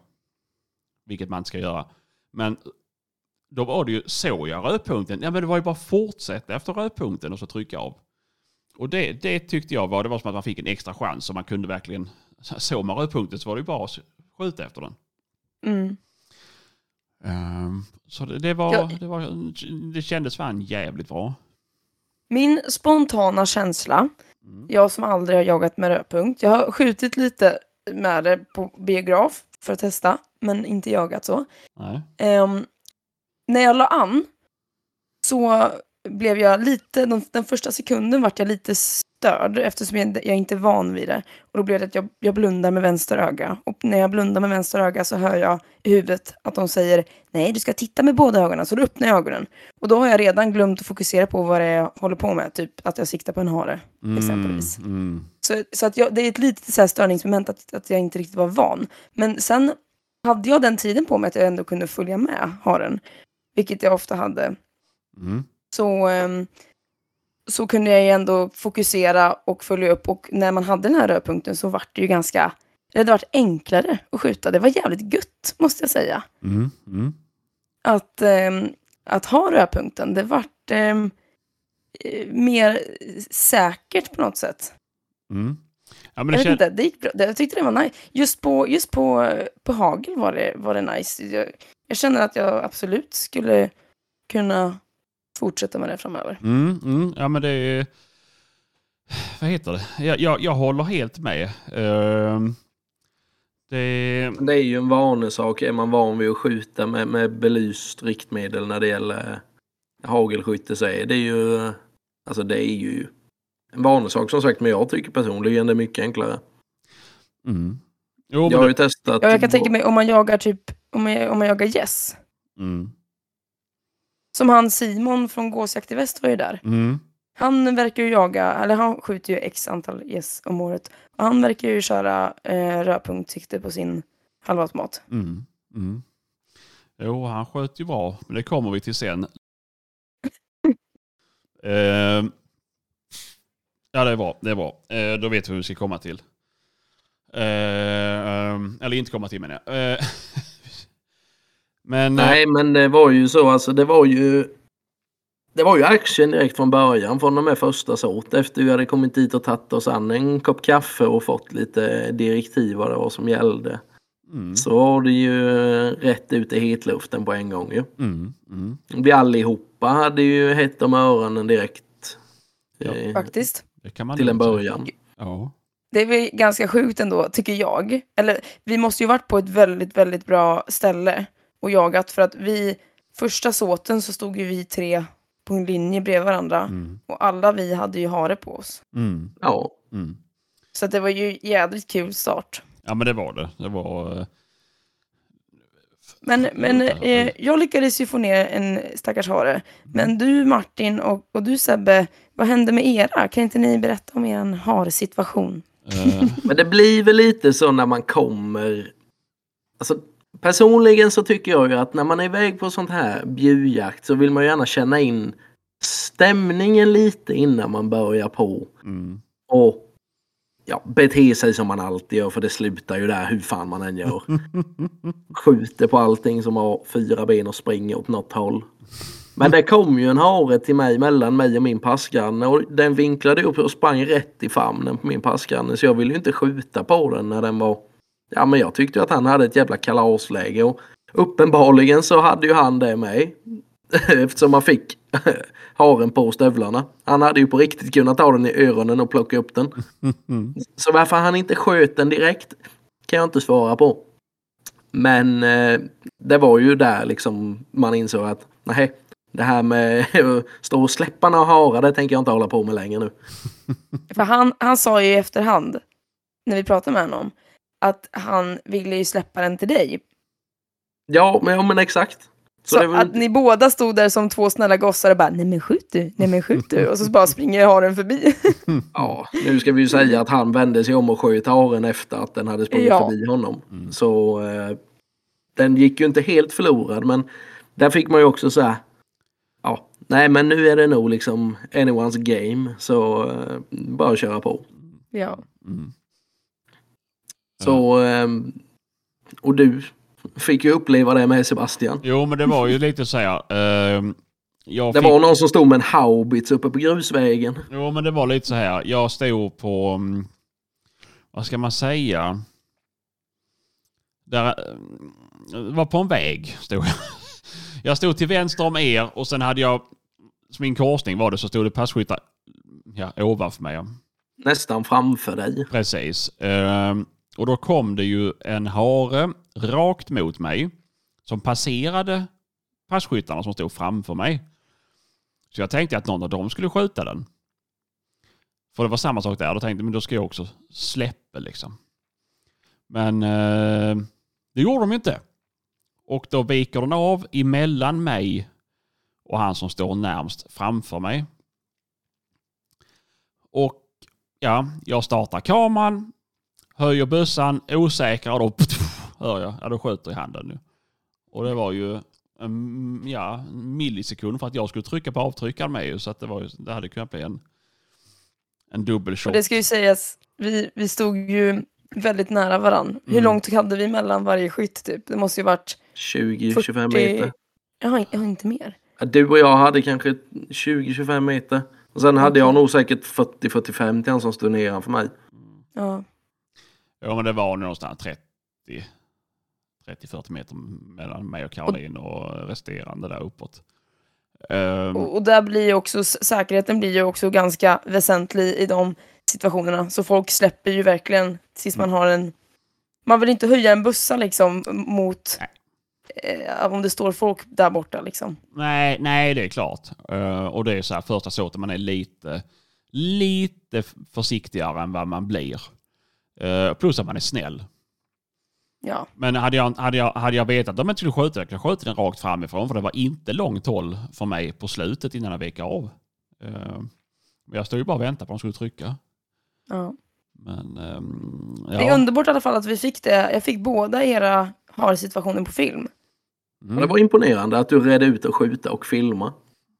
Vilket man inte ska göra. Men då var det ju, såg jag rödpunkten, ja men det var ju bara att fortsätta efter rödpunkten och så trycka av. Och det, det tyckte jag var, det var som att man fick en extra chans så man kunde verkligen, såg man rödpunkten så var det ju bara att skjuta efter den. Mm. Ehm, så det, det var, Ja. det var, det kändes fan jävligt bra. Min spontana känsla, Mm. jag som aldrig har jagat med rödpunkt, jag har skjutit lite med det på biograf för att testa, men inte jagat så. Nej. Ehm, när jag la an så blev jag lite, den, den första sekunden vart jag lite störd eftersom jag, jag inte är van vid det. Och då blev det att jag, jag blundar med vänster öga. Och när jag blundar med vänster öga så hör jag i huvudet att de säger nej, du ska titta med båda ögonen. Så då öppnar jag ögonen. Och då har jag redan glömt att fokusera på vad det är jag håller på med. Typ att jag siktar på en hare. Exempelvis. Mm, mm. Så, så att jag, det är ett litet så här störningsmoment att, att jag inte riktigt var van. Men sen hade jag den tiden på mig att jag ändå kunde följa med haren. Vilket jag ofta hade. Mm. Så, ehm, så kunde jag ju ändå fokusera och följa upp. Och när man hade den här rödpunkten så var det ju ganska... Det var enklare att skjuta. Det var jävligt gött, måste jag säga. Mm. Mm. Att, ehm, att ha rödpunkten. Det vart ehm, eh, mer säkert på något sätt. Mm. Ja, Jag vet kän... inte, det gick bra. Jag tyckte det var nice. Just på, just på, på hagel var det, var det nice. Jag, jag känner att jag absolut skulle kunna fortsätta med det framöver. Mm, mm. Ja, men det är... Vad heter det? Jag, jag, jag håller helt med. Ehm, det... Det är ju en vanesak. Är man van vid att skjuta med, med belyst riktmedel när det gäller hagelskytte så är det ju... Alltså det är ju en vanesak som sagt. Men jag tycker personligen det är mycket enklare. Mm. Jo, Jag har det... ju testat. Ja, jag kan tänka mig om man jagar typ, om man, om man jagar gäss. Mm. Som han Simon från Gåsjakt i väst var ju där. Mm. Han verkar ju jaga, eller han skjuter ju x antal gäss om året. Och han verkar ju köra eh, rödpunktssikte på sin halvautomat. Mm. Mm. Jo, han sköt ju bra, men det kommer vi till sen. eh, ja, det är bra. Det är bra. Eh, då vet vi hur vi ska komma till. Eh, ehm, eller inte komma till menar jag. Men... eh, Nej, men det var ju så alltså. Det var ju. Det var ju action direkt från början från och med första såt. Efter vi hade kommit dit och tagit oss an en kopp kaffe och fått lite direktiv vad det var som gällde. mm, Så var det ju rätt ut i hetluften på en gång ju. mm, mm. Vi allihopa hade ju hett om öronen direkt. Ja. eh, Faktiskt. Det kan man till en början. Ja. Det är väl ganska sjukt ändå, tycker jag. Eller vi måste ju varit på ett väldigt, väldigt bra ställe och jagat för att vi, första såten så stod ju vi tre på en linje bredvid varandra Mm, och alla vi hade ju hare på oss. mm, Ja, mm. Så att det var ju jädrigt kul start. Ja, men det var det. Det var... eh, Men, men eh, jag lyckades ju få ner en stackars hare. Men du Martin och, och du Sebbe, vad hände med era? Kan inte ni berätta om er haresituation? eh, men det blir väl lite så när man kommer. Alltså personligen så tycker jag ju att när man är iväg på sånt här bjujakt så vill man ju gärna känna in stämningen lite innan man börjar på. mm, Och ja, bete sig som man alltid gör för det slutar ju där hur fan man än gör. Skjuter på allting som har fyra ben och springer åt något håll. Men det kom ju en hare till mig mellan mig och min passgranne och den vinklade upp och sprang rätt i famnen på min passgranne så jag ville ju inte skjuta på den när den var Ja men jag tyckte att han hade ett jävla kalasläge och uppenbarligen så hade ju han det med. Eftersom han fick haren på stövlarna. Han hade ju på riktigt kunnat ta den i öronen och plocka upp den. Så varför han inte sköt den direkt kan jag inte svara på. Men eh, det var ju där liksom man insåg att nej, det här med att stå och släppa några harar det tänker jag inte hålla på med längre nu. För han, han sa ju i efterhand, när vi pratade med honom, att han ville ju släppa den till dig. Ja, men, ja, men exakt. Så, Så var, att ni båda stod där som två snälla gossar och bara nej men skjut du, nej men skjut du. Och så bara springer haren förbi. ja, nu ska vi ju säga att han vände sig om och sköt haren efter att den hade sprungit Ja. förbi honom. Mm. Så eh, den gick ju inte helt förlorad men där fick man ju också så här. Ja, nej men nu är det nog liksom anyone's game så eh, bara köra på. ja. mm. Så eh, och du fick ju uppleva det med Sebastian. Jo, men det var ju lite så här. ehm, jag Det fick, var någon som stod med en haubits uppe på grusvägen. Jo, men det var lite så här. Jag stod på... mm, Vad ska man säga? Där, eh, var på en väg, stod jag. Jag stod till vänster om er och sen hade jag... Min korsning var det så stod det passkyttar ja, ovanför mig. Nästan framför dig. Precis. Ehm, och då kom det ju en hare rakt mot mig som passerade passkyttarna som stod framför mig. Så jag tänkte att någon av dem skulle skjuta den. För det var samma sak där. Då tänkte jag men då ska jag också släppa liksom. Men eh, det gjorde de inte. Och då viker den av emellan mig och han som står närmst framför mig. Och ja, jag startar kameran, höjer bössan, osäker och då hör jag, ja då skjuter jag handen nu. Och det var ju en, ja, en millisekund för att jag skulle trycka på avtryckaren med ju, så att det, var ju, det hade kunnat bli en, en dubbel Och shot. det ska ju sägas, vi, vi stod ju väldigt nära varann. Hur Mm. långt hade vi mellan varje skytt typ? Det måste ju varit 20-25 meter. Jag har, jag har inte mer. Ja, Du och jag hade kanske 20-25 meter. Och sen hade jag nog säkert 40-45 till han som stod nedanför mig. Ja. Ja men det var någonstans 30 30-40 meter mellan mig och Caroline och resterande där uppåt. Ehm, Och, där blir ju också, säkerheten blir ju också ganska väsentlig i de situationerna. Så folk släpper ju verkligen tills man har en... Man vill inte höja en bussa liksom mot... Eh, om det står folk där borta liksom. Nej, nej, det är klart. Eh, och det är så här första såten man är lite, lite försiktigare än vad man blir. Eh, plus att man är snäll. Ja. Men hade jag, hade jag, hade jag vetat att jag inte skulle skjuta jag skjuta den rakt framifrån. För det var inte långt håll för mig på slutet innan jag vek av. Eh, Men jag stod ju bara och väntade på att de skulle trycka. Ja. Men ehm, Det är ja. underbart i alla fall att vi fick det. Jag fick båda era har-situationer på film. Ja, Det Mm. var imponerande att du redde ut att skjuta och filma.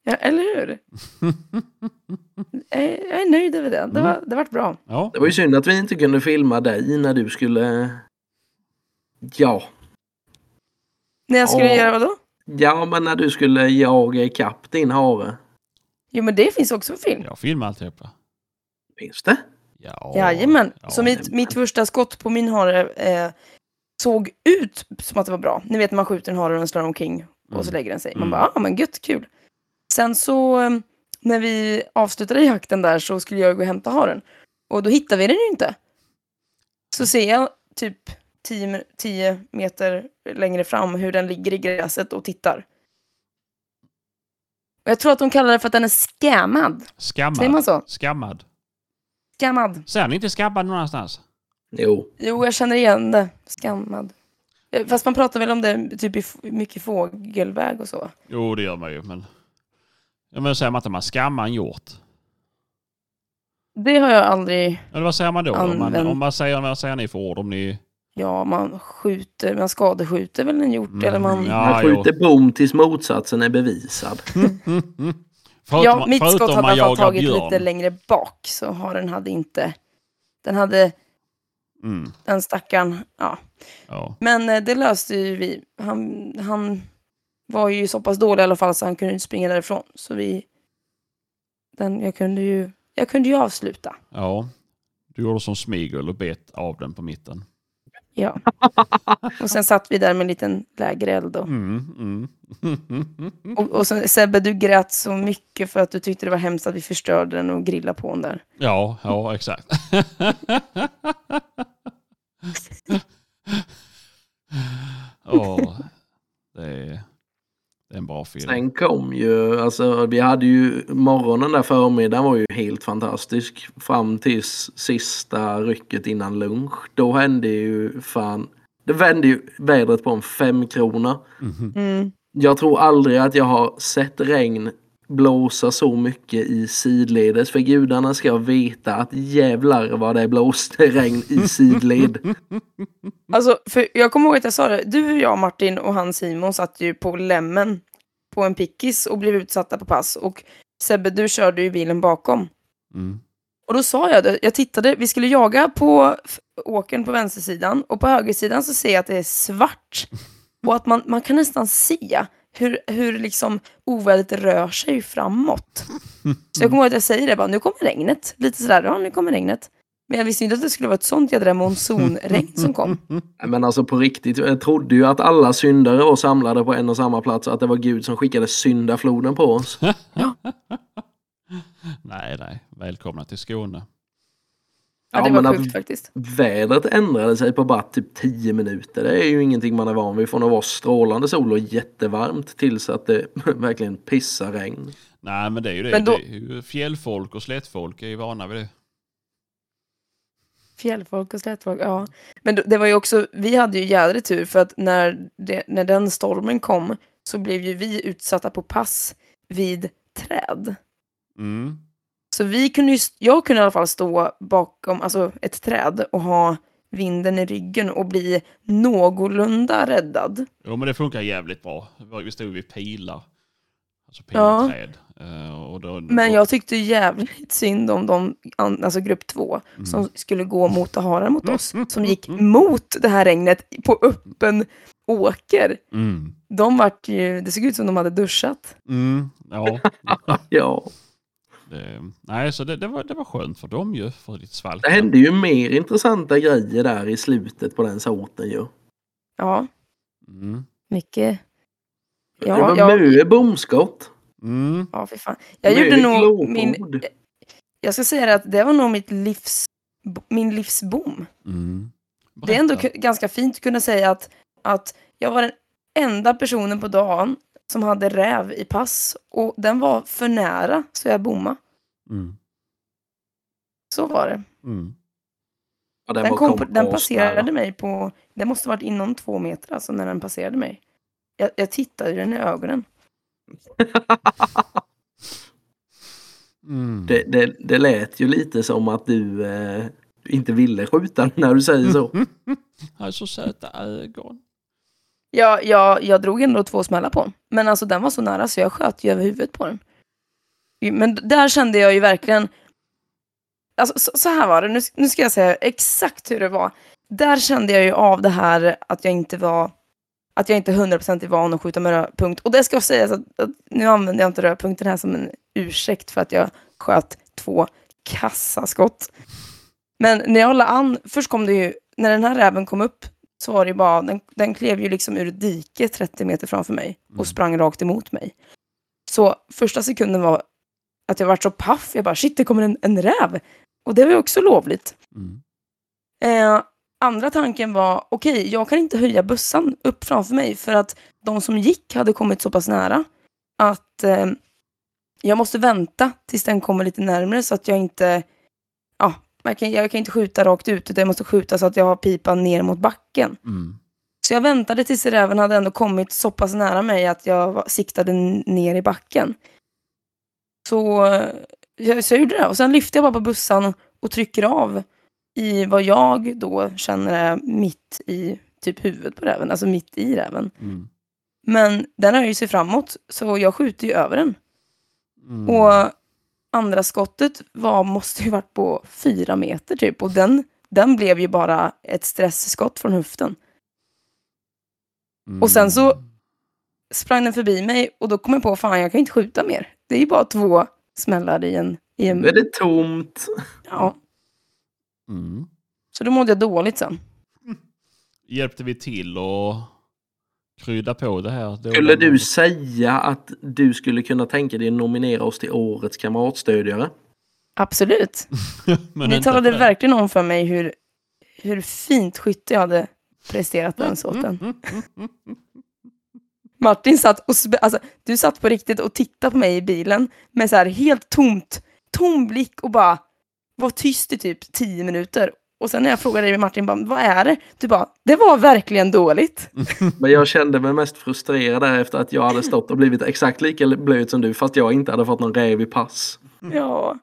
Ja, eller hur? Jag är, jag är nöjd över det. Det var, det vart bra. ja. Det var ju synd att vi inte kunde filma dig när du skulle... Ja, När jag skulle Ja. göra vad då? ja men när du skulle jaga ikapp din hare. Jo, men det finns också på film. Jag filmar alltihopa. Finns det? Ja. Jajamän. Ja. Så mitt, mitt första skott på min hare eh, såg ut som att det var bra. Ni vet när man skjuter en hare och den slår omkring och så Mm. lägger den sig. Man Mm. bara, ah men gött, kul. Sen så när vi avslutade jakten där så skulle jag gå och hämta haren. Och då hittade vi den ju inte. Så ser jag typ 10 10 meter längre fram hur den ligger i gräset och tittar. Och jag tror att de kallar det för att den är scammad. Säger man Skammad. så? Skammad. Scammad. Ser ni inte skammad någonstans? Jo. Jo, jag känner igen det. Skammad. Eh, Fast man pratar väl om det typ i mycket fågelväg och så. Jo, det gör man ju, men... Ja, men säger man inte att man skammar en hjort? Det har jag aldrig... Eller vad säger man då? Om man, Använd- om man säger, vad säger ni för ord? Om ni... Ja, man skjuter, man skadeskjuter väl en hjort Mm, eller man... ja. Man skjuter bom tills motsatsen är bevisad. förutom, Ja, mitt skott hade man i alla fall tagit björn. lite längre bak så har den hade inte... Den hade, Mm, den stackaren, ja. ja. Men eh, det löste ju vi. Han, han var ju så pass dålig i alla fall så han kunde inte springa därifrån. Så vi... Den, jag kunde ju... Jag kunde ju avsluta. ja. Du gjorde som Smigel och bet av den på mitten. Ja. Och sen satt vi där med en liten lägereld. Och, Mm, mm. och, och sen, Sebbe, du grät så mycket för att du tyckte det var hemskt att vi förstörde den och grillade på den där. ja, ja, exakt. Åh, det, är, det är en bra film. Sen kom ju, alltså vi hade ju morgonen där förmiddagen var ju helt fantastisk. Fram tills sista rycket innan lunch. Då hände ju fan, det vände ju vädret på en femkrona. Mhm. Mm. Jag tror aldrig att jag har sett regn blåsa så mycket i sidledes. För gudarna ska veta att jävlar vad det blåste regn i sidled. Alltså, för jag kommer ihåg att jag sa det. Du, jag, Martin och han Simon satt ju på lämmen på en pickis och blev utsatta på pass. Och Sebbe, du körde ju bilen bakom. Mm. Och då sa jag det, jag tittade, vi skulle jaga på åkern på vänstersidan och på högersidan så ser jag att det är svart. Och att man, man kan nästan se hur, hur liksom ovädret rör sig framåt. Så jag kommer ihåg att jag säger det bara, nu kommer regnet. Lite sådär, ja nu kommer regnet. Men jag visste inte att det skulle vara ett sånt jädra monsunregn som kom. Men alltså på riktigt, jag trodde ju att alla syndare var samlade på en och samma plats att det var Gud som skickade syndafloden på oss. Nej, nej. Välkomna till Skåne. Ja, det men var att sjukt faktiskt. vädret ändrade sig på bara typ 10 minuter. Det är ju ingenting man är van vid från att vara strålande sol och jättevarmt tills att det verkligen pissar regn. Nej, men det är ju det. Men då- det är ju fjällfolk och slättfolk är ju vana vid det. Fjällfolk och slättfolk, ja. Men då- det var ju också, vi hade ju jädrig tur för att när, det, när den stormen kom så blev ju vi utsatta på pass vid träd. Mm. Så vi kunde ju, jag kunde i alla fall stå bakom alltså ett träd och ha vinden i ryggen och bli någorlunda räddad. Jo, men det funkar jävligt bra. Vi stod vid pilar. Alltså Ja. pilträd. Eh, och då, Men jag tyckte jävligt synd om de, alltså grupp två, Mm. som skulle gå mot harar mot oss, som gick mot det här regnet på öppen åker. Mm. De vart ju, det såg ut som de hade duschat. Mm. Ja. Ja, Det, nej, så det, det, var, det var skönt för dem ju. För lite svalk. det hände ju mer intressanta grejer där i slutet på den sorten ju. Ja, Mm. mycket. det Ja, var ja, mycket bomskott. Mm. ja för fan. Jag gjorde nog min, jag ska säga det att det var nog mitt livs, min livsbom. Mm. Det är ändå ganska fint att kunna säga att, att jag var den enda personen på dagen som hade räv i pass och den var för nära så jag bommade. Mm. Så var det. Mm. Ja, Den, var kom på, kom den passerade mig på, det måste varit inom två meter alltså när den passerade mig. Jag, jag tittade den i ögonen. Mm. Det, det, det lät ju lite som att du eh, inte ville skjuta när du säger så. Har så söta ögon. Jag, jag, jag drog ändå två smällar på den. Men alltså den var så nära så jag sköt ju över huvudet på den. Men där kände jag ju verkligen... Alltså så, så här var det, nu, nu ska jag säga exakt hur det var. Där kände jag ju av det här att jag inte var... Att jag inte 100% är van att skjuta med rödpunkt. Och det ska sägas att, att nu använder jag inte rödpunkten här som en ursäkt för att jag sköt två kassaskott. Men när jag la an, först kom det ju, när den här räven kom upp så var det ju bara, den, den klev ju liksom ur ett dike 30 meter framför mig Mm. och sprang rakt emot mig. Så första sekunden var att jag var så paff, jag bara shit det kommer en, en räv. Och det var ju också lovligt. Mm. Eh, andra tanken var, okej, jag kan inte höja bössan upp framför mig för att de som gick hade kommit så pass nära att eh, jag måste vänta tills den kommer lite närmare så att jag inte, ja, jag kan, jag kan inte skjuta rakt ut utan jag måste skjuta så att jag har pipan ner mot backen. Mm. Så jag väntade tills räven hade ändå kommit så pass nära mig att jag var, siktade ner i backen. Så, eh, jag- så jag gjorde det. Och sen lyfte jag bara på bussan och trycker av i vad jag då känner är mitt i typ huvudet på räven, alltså mitt i räven. Mm. Men den har ju sig framåt, så jag skjuter ju över den. Mm. Och andra skottet var, måste ju varit på fyra meter typ. Och den, den blev ju bara ett stressskott från höften. och sen så- Mm. sprang den förbi mig och då kom jag på, fan jag kan inte skjuta mer. Det är ju bara två smällar i en... I en Nu är det tomt. ja. Mm. Så då mådde jag dåligt sen. Hjälpte vi till och krydda på det här? dåliga Skulle du säga att du skulle kunna tänka dig att nominera oss till årets kamratstödjare? Absolut. Men Ni talade för- verkligen om för mig hur, hur fint skytte jag hade presterat den såten. Martin satt och, alltså, du satt på riktigt och tittade på mig i bilen med så här helt tomt, tom blick och bara var tyst i typ tio minuter. Och sen när jag frågade dig Martin, bara, vad är det? Du bara, det var verkligen dåligt. Men jag kände mig mest frustrerad efter att jag hade stått och blivit exakt lika blöt som du fast jag inte hade fått någon räv i pass. Ja,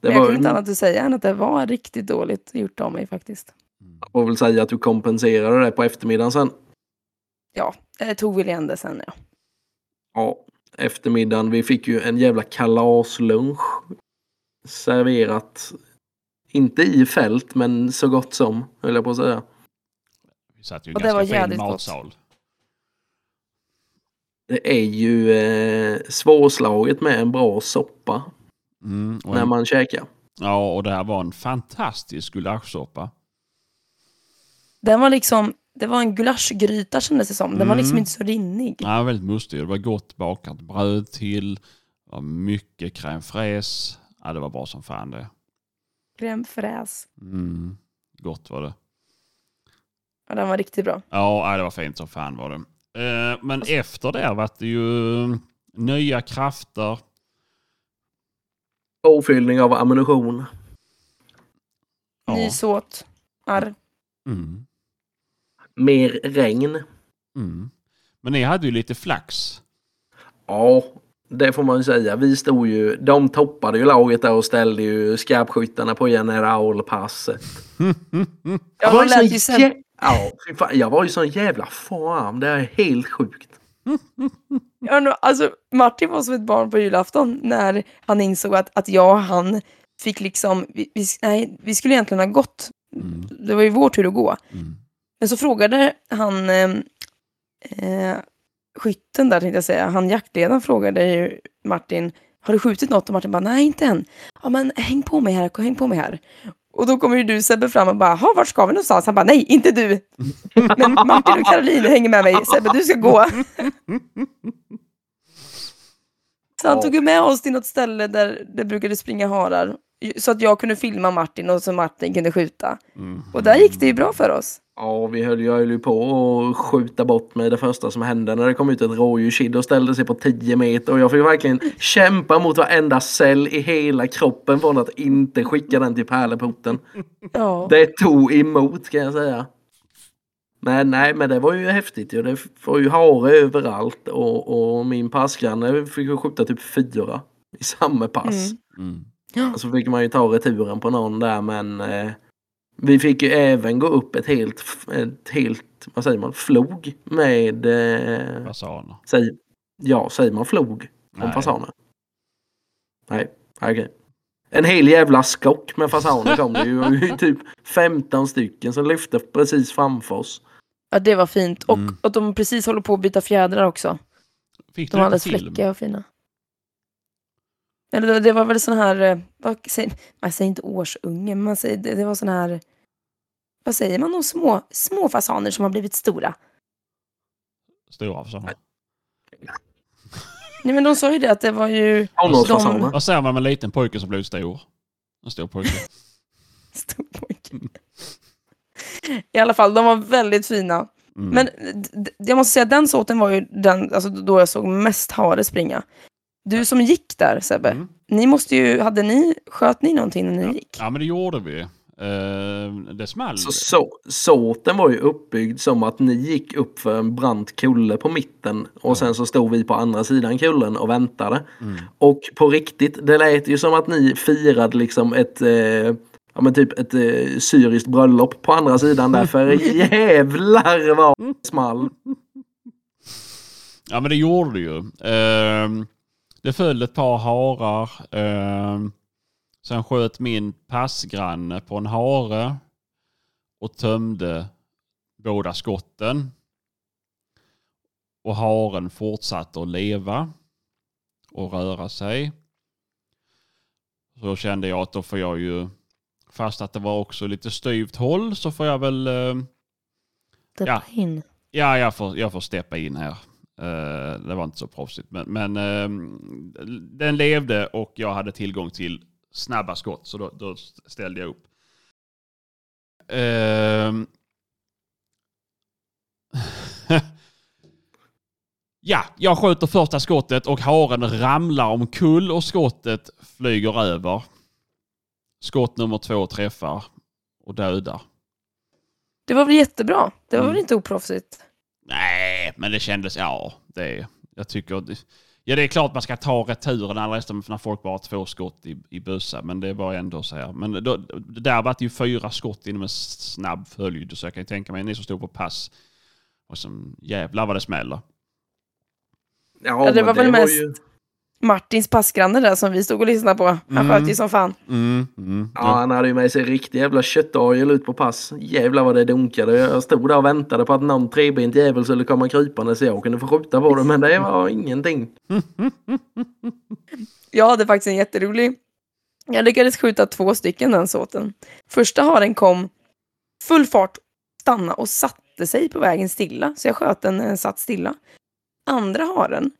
Det men jag var, kunde inte annat att säga än att det var riktigt dåligt gjort av mig faktiskt. jag får väl säga att du kompenserade det på eftermiddagen sen. Ja, jag tog väl igen det sen ja. Ja, eftermiddagen. Vi fick ju en jävla kalaslunch serverat. Inte i fält, men så gott som, höll jag på att säga. Vi satt ju i Och en det var ganska fin gott. matsal. Det är ju eh, svårslaget med en bra soppa Mm, när en, man käkar. ja, och det här var en fantastisk gulaschsoppa. Den var liksom, det var en gulaschgryta kändes det som. Den var liksom Mm. inte så rinnig. Ja, väldigt mustig. Det var gott bakat bröd till. Det var mycket crème fraîche. Ja, det var bra som fan det. Crème fraise. Mm, gott var det. Ja, den var riktigt bra. Ja, det var fint som fan var det. Eh, men efter det var det ju nya krafter. Påfyllning av ammunition. Ja. Ny såt. Arr. Mm, Mer regn. mm. Men ni hade ju lite flax. Ja, det får man ju säga. Vi stod ju, de toppade ju laget där och ställde ju skarpskyttarna på generalpasset. Ja, Jag var ju sån jä- Ja, jag var ju sån jävla fan. Det är helt sjukt. Ja, no, alltså, Martin var som ett barn på julafton när han insåg att, att jag och han fick liksom, vi, vi, nej, vi skulle egentligen ha gått. Mm, Det var ju vår tur att gå. mm. Men så frågade han eh, eh, skytten där tänkte jag säga, han jaktledaren frågade ju Martin, har du skjutit något? Och Martin bara, nej inte än. Ja men häng på mig här, häng på mig här. Och då kommer ju du Sebbe fram och bara, vart ska vi någonstans? Han bara, nej inte du. Men Martin och Caroline hänger med mig, Sebbe du ska gå. Så han tog ju med oss till något ställe där det brukade springa harar. Så att jag kunde filma Martin och så Martin kunde skjuta. Mm. Och där gick det ju bra för oss. Ja, vi höll, jag höll ju på att skjuta bort mig det första som hände när det kom ut ett rådjurskid och ställde sig på 10 meter. Och jag fick verkligen kämpa mot varenda cell i hela kroppen från att inte skicka den till pärleporten. Ja. Det tog emot kan jag säga. Men nej, men det var ju häftigt ju. Det var ju hare överallt och, och min passgranne fick ju skjuta typ fyra i samma pass. Mm. Mm. Och så fick man ju ta returen på någon där men eh, vi fick ju även gå upp ett helt, ett helt vad säger man, flog med, eh, Fasaner. säg, ja säger man flog om Nej. fasaner? Nej, okej. En hel jävla skock med fasaner kom det ju. Typ 15 stycken som lyfte precis framför oss. Ja, det var fint. Och Mm. att de precis håller på att byta fjädrar också. Fick De var lite alldeles fläckiga och fina. Eller det, var väl sån här, eh, vad, säger, man säger inte årsunge, men man säger, det, det var sån här, vad säger man om små, små fasaner som har blivit stora? Stora fasaner. Nej men de sa ju det att det var ju Tonårsfasaner. Vad säger man med en liten pojke som blivit stor? En stor pojke. stor pojke. I alla fall, de var väldigt fina. Mm. Men jag måste säga, den sorten var ju den, alltså då jag såg mest hare springa. Du som gick där Sebbe, Mm. ni måste ju, hade ni, sköt ni någonting när ni ja. gick? ja, men det gjorde vi. Eh, det small. Så, så, såten var ju uppbyggd som att ni gick upp för en brant kulle på mitten och sen så stod vi på andra sidan kullen och väntade. Mm. Och på riktigt, det lät ju som att ni firade liksom ett, eh, ja men typ ett eh, syriskt bröllop på andra sidan där för jävlar vad det small. Ja, men det gjorde det ju. Ehm, det föll ett par harar. Ehm, sen sköt min passgranne på en hare och tömde båda skotten. Och haren fortsatte att leva och röra sig. Så kände jag att då får jag ju, fast att det var också lite styvt håll, så får jag väl Steppa Ja. in. Ja, jag får, jag får steppa in här. Eh, det var inte så proffsigt. Men, men ehm, den levde och jag hade tillgång till snabba skott. Så då, då ställde jag upp. Ehm. ja, jag skjuter första skottet och haren ramlar omkull och skottet flyger över. Skott nummer två träffar och dödar. Det var väl jättebra? Det var Mm. väl inte oproffsigt? Nej, men det kändes, ja, det, jag tycker, det- ja det är klart man ska ta returen allra helst när folk bara har två skott i, i bössa, men det var ändå så här. Men då, det där var det ju fyra skott inom en snabb följd, så jag kan ju tänka mig ni som stod på pass, och som jävlar vad det smäller. Ja, Ja, det var väl mest- ju, Martins passgranne där som vi stod och lyssnade på. Han Mm. sköt ju som fan. Mm, mm, ja, han hade ju med sig riktig jävla köttorgel ut på pass. Jävlar vad det dunkade. Jag stod där och väntade på att någon trebent jävel skulle komma krypande så jag kunde få skjuta på det, men det var ingenting. Jag hade faktiskt en jätterolig. Jag lyckades skjuta två stycken den såten. Första haren kom full fart, stanna och satte sig på vägen stilla. Så jag sköt den när den satt stilla. Andra haren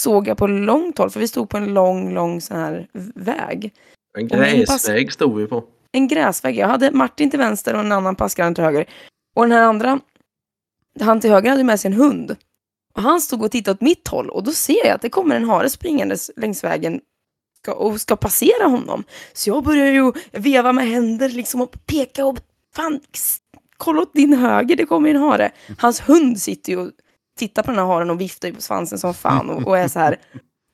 såg jag på långt håll, för vi stod på en lång, lång sån här väg. En gräsväg stod vi på. En gräsväg. Jag hade Martin till vänster och en annan passgranne till höger. Och den här andra, han till höger hade med sig en hund. Och han stod och tittade åt mitt håll och då ser jag att det kommer en hare springandes längs vägen och ska passera honom. Så jag börjar ju veva med händer liksom och peka och fan, kolla åt din höger, det kommer en hare. Hans hund sitter ju och tittar på den här haren och viftar ju på svansen som fan och, och är så här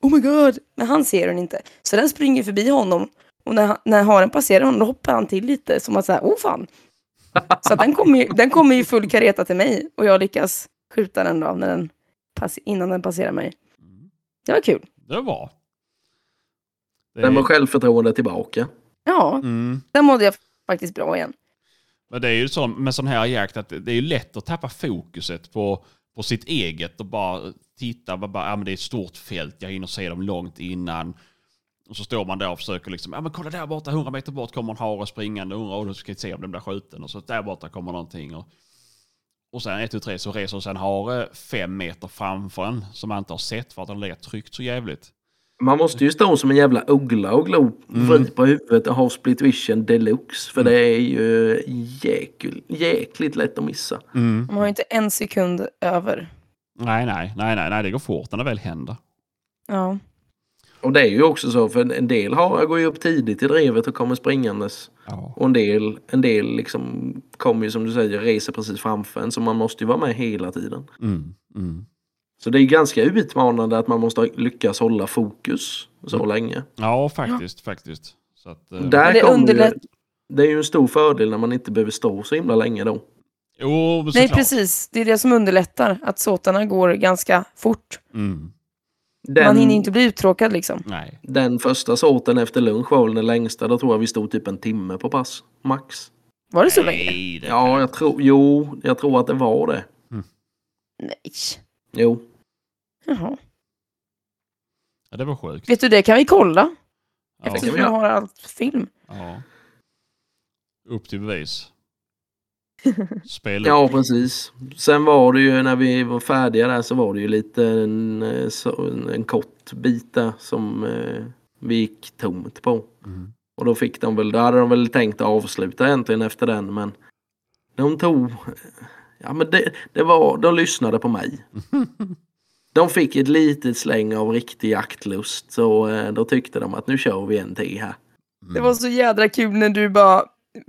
Oh my god! Men han ser den inte. Så den springer förbi honom och när, när haren passerar honom då hoppar han till lite som att säga oh fan. Så att den kommer ju, den kommer ju full kareta till mig och jag lyckas skjuta den då när den innan den passerar mig. Det var kul. Det var. Det, Den var självförtroende tillbaka. Ja, mm. den mådde jag faktiskt bra igen. Men det är ju så med sån här jakt att det är ju lätt att tappa fokuset på, på sitt eget och bara titta, bara, ja, men det är ett stort fält, jag hinner se dem långt innan. Och så står man där och försöker liksom, ja men kolla där borta, 100 meter bort kommer en hare springande, undrar och du ska se om den blir skjuten. Och så där borta kommer någonting. Och, och sen 1, 2, 3 så reser sig en hare fem meter framför en som man inte har sett för att den har legat tryckt så jävligt. Man måste ju stå som en jävla uggla och glo Mm. på huvudet och ha split vision deluxe. För det är ju jäkul, jäkligt lätt att missa. De har ju inte en sekund över. Nej, nej, nej, nej, nej, det går fort när det väl händer. Ja. Och det är ju också så för en del har går ju upp tidigt i drevet och kommer springandes. Ja. Och en del, en del liksom kommer ju som du säger reser precis framför en så man måste ju vara med hela tiden. Mm, mm. Så det är ganska utmanande att man måste lyckas hålla fokus så Mm. länge. Ja, faktiskt, faktiskt. Så att, eh, Där det underlätt- ju, det är ju en stor fördel när man inte behöver stå så himla länge då. jo, Nej, precis. Det är det som underlättar. Att såtarna går ganska fort. Mm. Den, Man hinner inte bli uttråkad liksom. Nej. den första såten efter lunch var väl den längsta. Då tror jag vi stod typ en timme på pass. Max. Var det så länge? Nej, det Ja, jag tror, jo, jag tror att det var det. Nej. Jo. Jaha. ja, det var sjukt. Vet du, det kan vi kolla. Ja. Eftersom vi har allt film. ja. Upp till bevis. Spela Ja, precis. Sen var det ju när vi var färdiga där så var det ju lite en, eh, så, en kort bit där som eh, vi gick tomt på. Mm. Och då fick de väl, då hade de väl tänkt att avsluta egentligen efter den men de tog, ja men det, det var, de lyssnade på mig. De fick ett litet släng av riktig jaktlust så eh, då tyckte de att nu kör vi en till här. Det var så jädra kul när du bara,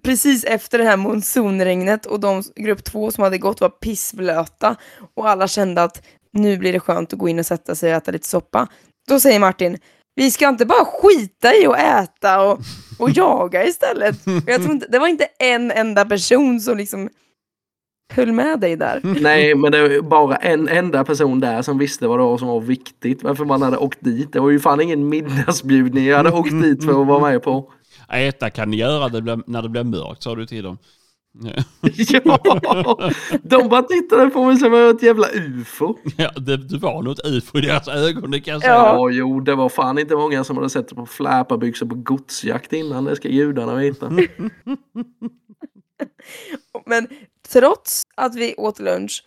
precis efter det här monsunregnet och de grupp två som hade gått var pissblöta och alla kände att nu blir det skönt att gå in och sätta sig och äta lite soppa. Då säger Martin, vi ska inte bara skita i att äta och, och jaga istället. Och jag tror inte, det var inte en enda person som liksom höll med dig där. Nej men det var bara en enda person där som visste vad det var som var viktigt. Varför man hade åkt dit. Det var ju fan ingen middagsbjudning jag hade åkt dit för att vara med på. Äta kan ni göra det blir, när det blir mörkt, sa du till dem. Ja, de bara tittade på mig som jag var ett jävla ufo. Ja, det, det var något ufo i deras ögon, det kan jag säga. Ja. Jo, det var fan inte många som hade sett på fläpabyxor på godsjakt innan. Det ska gudarna veta. Men trots att vi åt lunch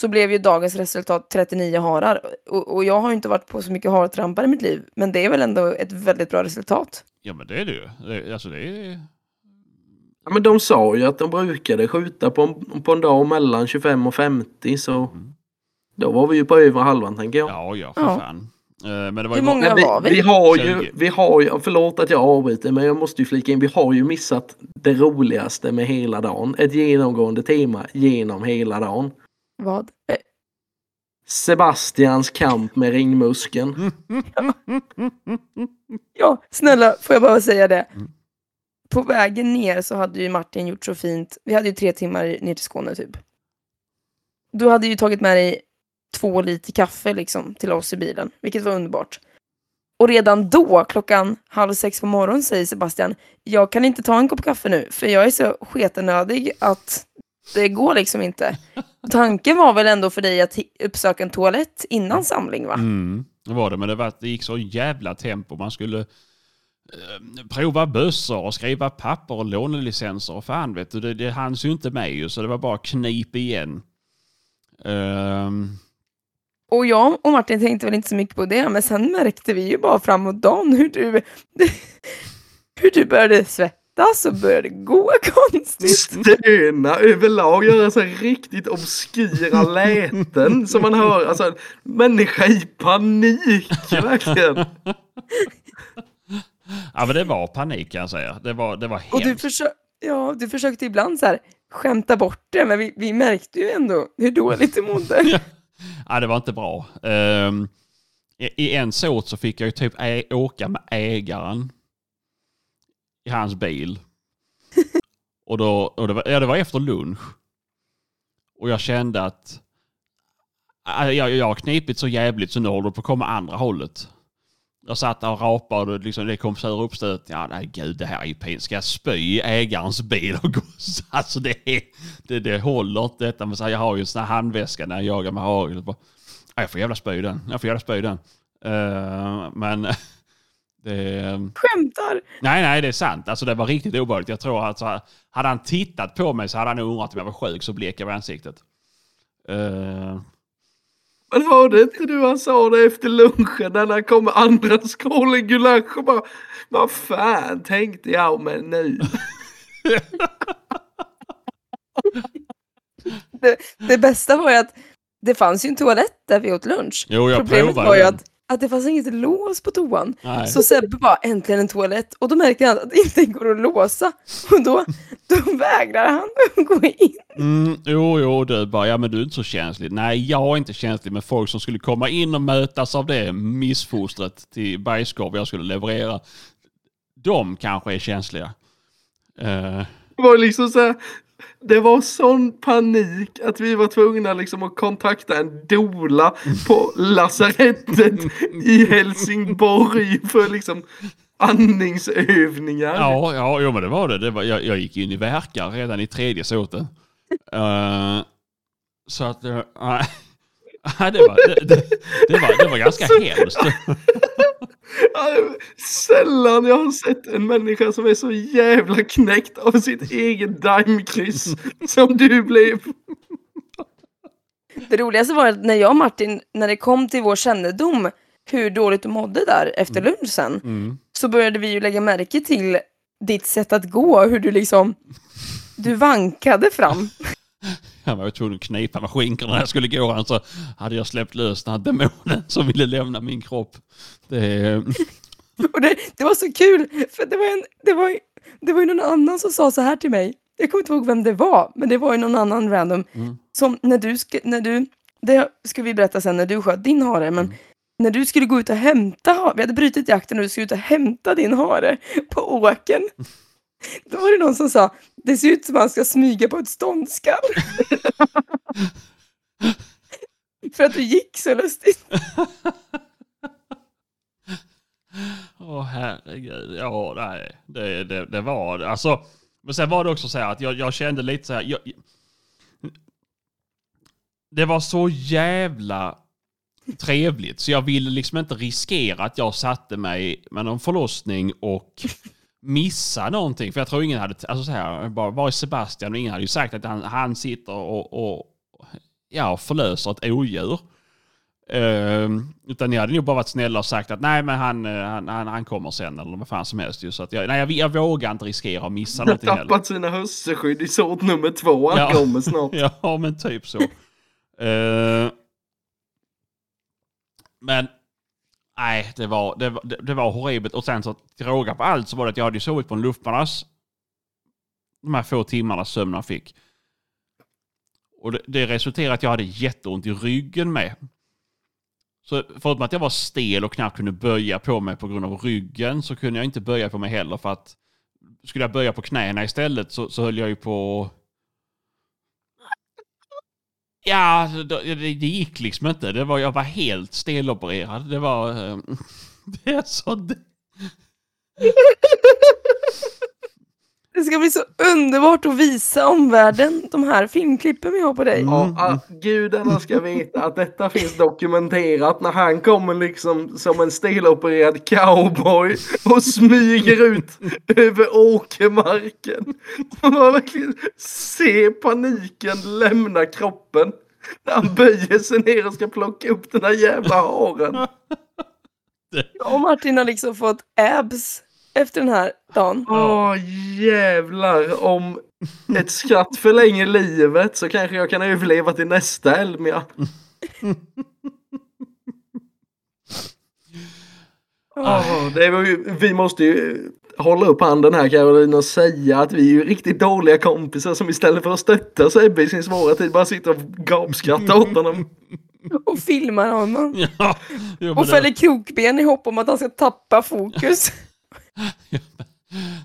så blev ju dagens resultat 39 harar. Och, och jag har ju inte varit på så mycket hartrampar i mitt liv, men det är väl ändå ett väldigt bra resultat. Ja, men det är det ju. Det, alltså det är... Ja, men de sa ju att de brukade skjuta på en, på en dag mellan 25 och 50 så då var vi ju på över halvan tänker jag. Ja, ja, för Ja. fan. Eh, Men det var Hur många var vi? vi har ju, 20. vi har ju, förlåt att jag avbryter men jag måste ju flika in, vi har ju missat det roligaste med hela dagen. Ett genomgående tema genom hela dagen. Vad? Eh, Sebastians kamp med ringmuskeln. Ja, snälla, får jag bara säga det? På vägen ner så hade ju Martin gjort så fint. Vi hade ju tre timmar ner till Skåne typ. Du hade ju tagit med dig två liter kaffe liksom till oss i bilen, vilket var underbart. Och redan då, klockan halv sex på morgonen, säger Sebastian, jag kan inte ta en kopp kaffe nu, för jag är så sketenödig att det går liksom inte. Tanken var väl ändå för dig att uppsöka en toalett innan samling, va? Mm, det var det, men det, var, det gick så jävla tempo. Man skulle eh, prova bössor och skriva papper och lånelicenser och fan vet du, det, det hanns ju inte med ju, så det var bara knip igen. Ehm, Och jag och Martin tänkte väl inte så mycket på det, men sen märkte vi ju bara framåt dagen hur du, hur du började svettas och började gå konstigt. Stöna överlag, göra så här riktigt obskyra läten som man hör, alltså människa i panik verkligen. ja men det var panik kan jag säga. Det var, det var Och du, hemskt. försö ja, du försökte ibland så här skämta bort det, men vi, vi märkte ju ändå hur dåligt du mådde. Ja, det var inte bra. Ehm, i, I en såt så fick jag ju typ ä- åka med ägaren i hans bil. och då, och det, var, ja, det var efter lunch. Och jag kände att jag, jag har knipit så jävligt så nu håller det på att komma andra hållet. Jag satt där och rapade och liksom, det kom sur uppstöt. Ja, nej gud, det här är ju pinsamt. Ska jag spy i ägarens bil och gå? Alltså det, är, det, det håller inte detta. Men så här, jag har ju en sån här handväska när jag jagar med hagel. Bara, "Ja, Jag får jävla spy den. Jag får jävla spy den. Eh, men det... Skämtar! Nej, nej, det är sant. Alltså det var riktigt obehagligt. Jag tror att så här, hade han tittat på mig så hade han nog undrat om jag var sjuk så blek jag i ansiktet. Eh, Men hörde inte du han sa det efter lunchen när han kom med andra skålen gulasch och bara Vad fan tänkte jag med nu? Det, det bästa var ju att det fanns ju en toalett där vi åt lunch. jo, jag Problemet provade var ju att, att det fanns inget lås på toan. Nej. Så Sebbe bara, äntligen en toalett. Och då märker han att det inte går att låsa. Och då, då vägrar han att gå in. Mm, jo, jo, du bara, ja men du är inte så känslig. Nej, jag är inte känslig, men folk som skulle komma in och mötas av det missfostret till bajskorv jag skulle leverera, de kanske är känsliga. Eh, Det var liksom så här, det var sån panik att vi var tvungna liksom att kontakta en dola på lasarettet i Helsingborg för liksom andningsövningar. ja, ja, jo men det var det. det var, jag, jag gick in i verkar redan i tredje såten. Eh, så att, uh, det, var, det, det, det, var, det var ganska hemskt. Sällan jag har sett en människa som är så jävla knäckt av sitt eget daimkryss som du blev. Det roligaste var att när jag och Martin, när det kom till vår kännedom hur dåligt du mådde där efter lunchen, Mm. så började vi ju lägga märke till ditt sätt att gå, hur du liksom, du vankade fram. Jag var tvungen att knipa med skinkorna när jag skulle gå. Annars så hade jag släppt lös den här demonen som ville lämna min kropp. Det, Och det, det var så kul, för det var, en, det, var, det var ju någon annan som sa så här till mig. Jag kommer inte ihåg vem det var, men det var ju någon annan random. Mm. Som när du, när du, det ska vi berätta sen när du sköt din hare, men Mm. när du skulle gå ut och hämta vi hade brutit jakten och du skulle ut och hämta din hare på åken. Då var det någon som sa, det ser ut som att man ska smyga på ett ståndskall. För att du gick så lustigt. Åh herregud. Ja, nej. Det, det, det var det. Alltså, men sen var det också så här att jag, jag kände lite så här. Jag, det var så jävla trevligt så jag ville liksom inte riskera att jag satte mig med någon förlossning och missa någonting. För jag tror ingen hade, alltså så här, bara var Sebastian och ingen hade ju sagt att han, han sitter och, och ja, förlöser ett odjur. Ehm, utan ni hade nog bara varit snälla och sagt att nej men han, eh, han, han, han kommer sen eller vad fan som helst. Ju. Så att jag, nej, jag, jag vågar inte riskera att missa Han har någonting heller. tappat sina hörselskydd i såt nummer två. Han Ja. kommer snart. Ja, men typ så. Eh, men nej, det var, det, det, det var horribelt. Och sen så till råga på allt så var det att jag hade ju sovit på en luftmadrass de här få timmarna sömn jag fick. Och det, det resulterade i att jag hade jätteont i ryggen med. Så förutom att jag var stel och knappt kunde böja på mig på grund av ryggen så kunde jag inte böja på mig heller för att skulle jag böja på knäna istället så, så höll jag ju på Alltså, ja, det, det, gick liksom inte. Det var, jag var helt stelopererad. Det var... Eh, det är så... Det, ska bli så underbart att visa omvärlden de här filmklippen vi har på dig. Ja, ah, gudarna ska veta att detta finns dokumenterat när han kommer liksom som en stelopererad cowboy och smyger ut över åkermarken. Man verkligen ser paniken lämna kroppen. När han böjer sig ner och ska plocka upp den där jävla haren. Och Martin har liksom fått abs efter den här dagen. Åh jävlar, om ett skratt förlänger livet så kanske jag kan överleva till nästa Elmia. Åh, det var ju, vi måste ju hålla upp handen här Caroline och säga att vi är ju riktigt dåliga kompisar som istället för att stötta Sebbe i sin svåra tid bara sitter och gapskrattar åt honom. Och filmar honom. ja, jo, Och det- fäller krokben i hopp om att han ska tappa fokus.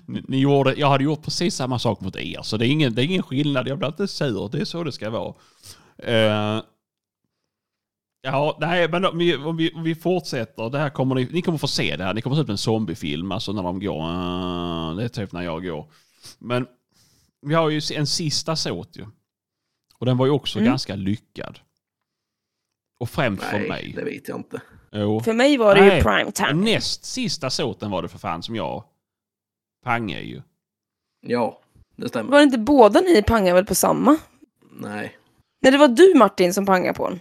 Ni, ni gjorde, jag hade gjort precis samma sak mot er, så det är ingen, det är ingen skillnad. Jag blir inte sur, det är så det ska vara. Eh, ja, nej, men om vi, om, vi, om vi fortsätter. Det här kommer ni, ni kommer få se det här. Ni kommer se en zombiefilm, alltså när de går. eh, det är typ när jag går. Men vi har ju en sista såt ju. Och den var ju också Mm. ganska lyckad. Och främst för Nej, mig. det vet jag inte. Jo. För mig var det Nej. ju prime Och time. näst sista såten var det för fan som jag pangade ju. Ja, det stämmer. Var det inte båda ni pangade väl på samma? Nej. Nej, det var du Martin som pangade på den.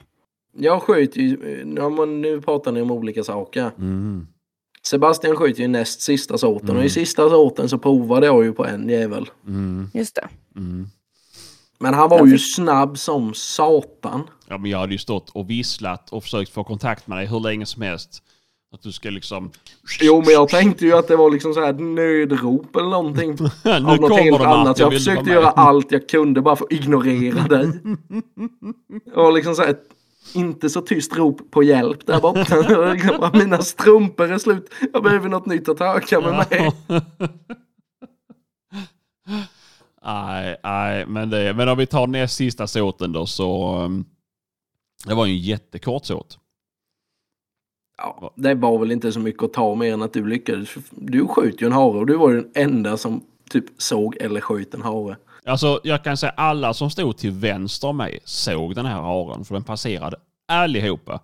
Jag sköt ju, ja, men nu pratar ni om olika saker. Mm. Sebastian sköt ju näst sista såten och Mm. i sista såten så provade jag ju på en jävel. Mm. Just det. Mm. Men han var Jag ju snabb som satan. Ja, men jag hade ju stått och visslat och försökt få kontakt med dig hur länge som helst. Att du ska liksom... Jo, men jag tänkte ju att det var liksom så här nödrop eller någonting. nu Av något kommer helt de annat. Jag du försökte göra allt jag kunde bara för att ignorera dig. Och liksom så här, inte så tyst rop på hjälp där borta. Det var Mina strumpor är slut. Jag behöver något nytt att mig med. Nej, nej, men, det, men om vi tar näst sista såten då så... um, Det var ju en jättekort såt. Ja, det var väl inte så mycket att ta mer än att du lyckades. Du sköt ju en hare och du var ju den enda som typ såg eller sköt en hare. Alltså jag kan säga alla som stod till vänster om mig såg den här haren för den passerade allihopa.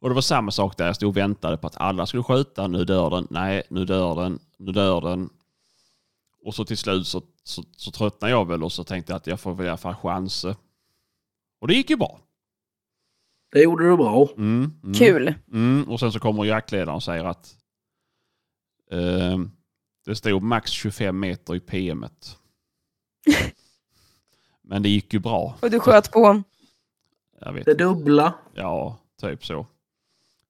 Och det var samma sak där, jag stod och väntade på att alla skulle skjuta. Nu dör den, nej, nu dör den, nu dör den. Och så till slut så, så, så tröttnade jag väl och så tänkte jag att jag får väl i alla fall chanser. Och det gick ju bra. Det gjorde du bra. Mm, mm. Kul. Mm, och sen så kommer jaktledaren och säger att eh, det stod max 25 meter i PMet. Men det gick ju bra. Och du sköt på. Jag vet Det inte. dubbla. Ja, typ så.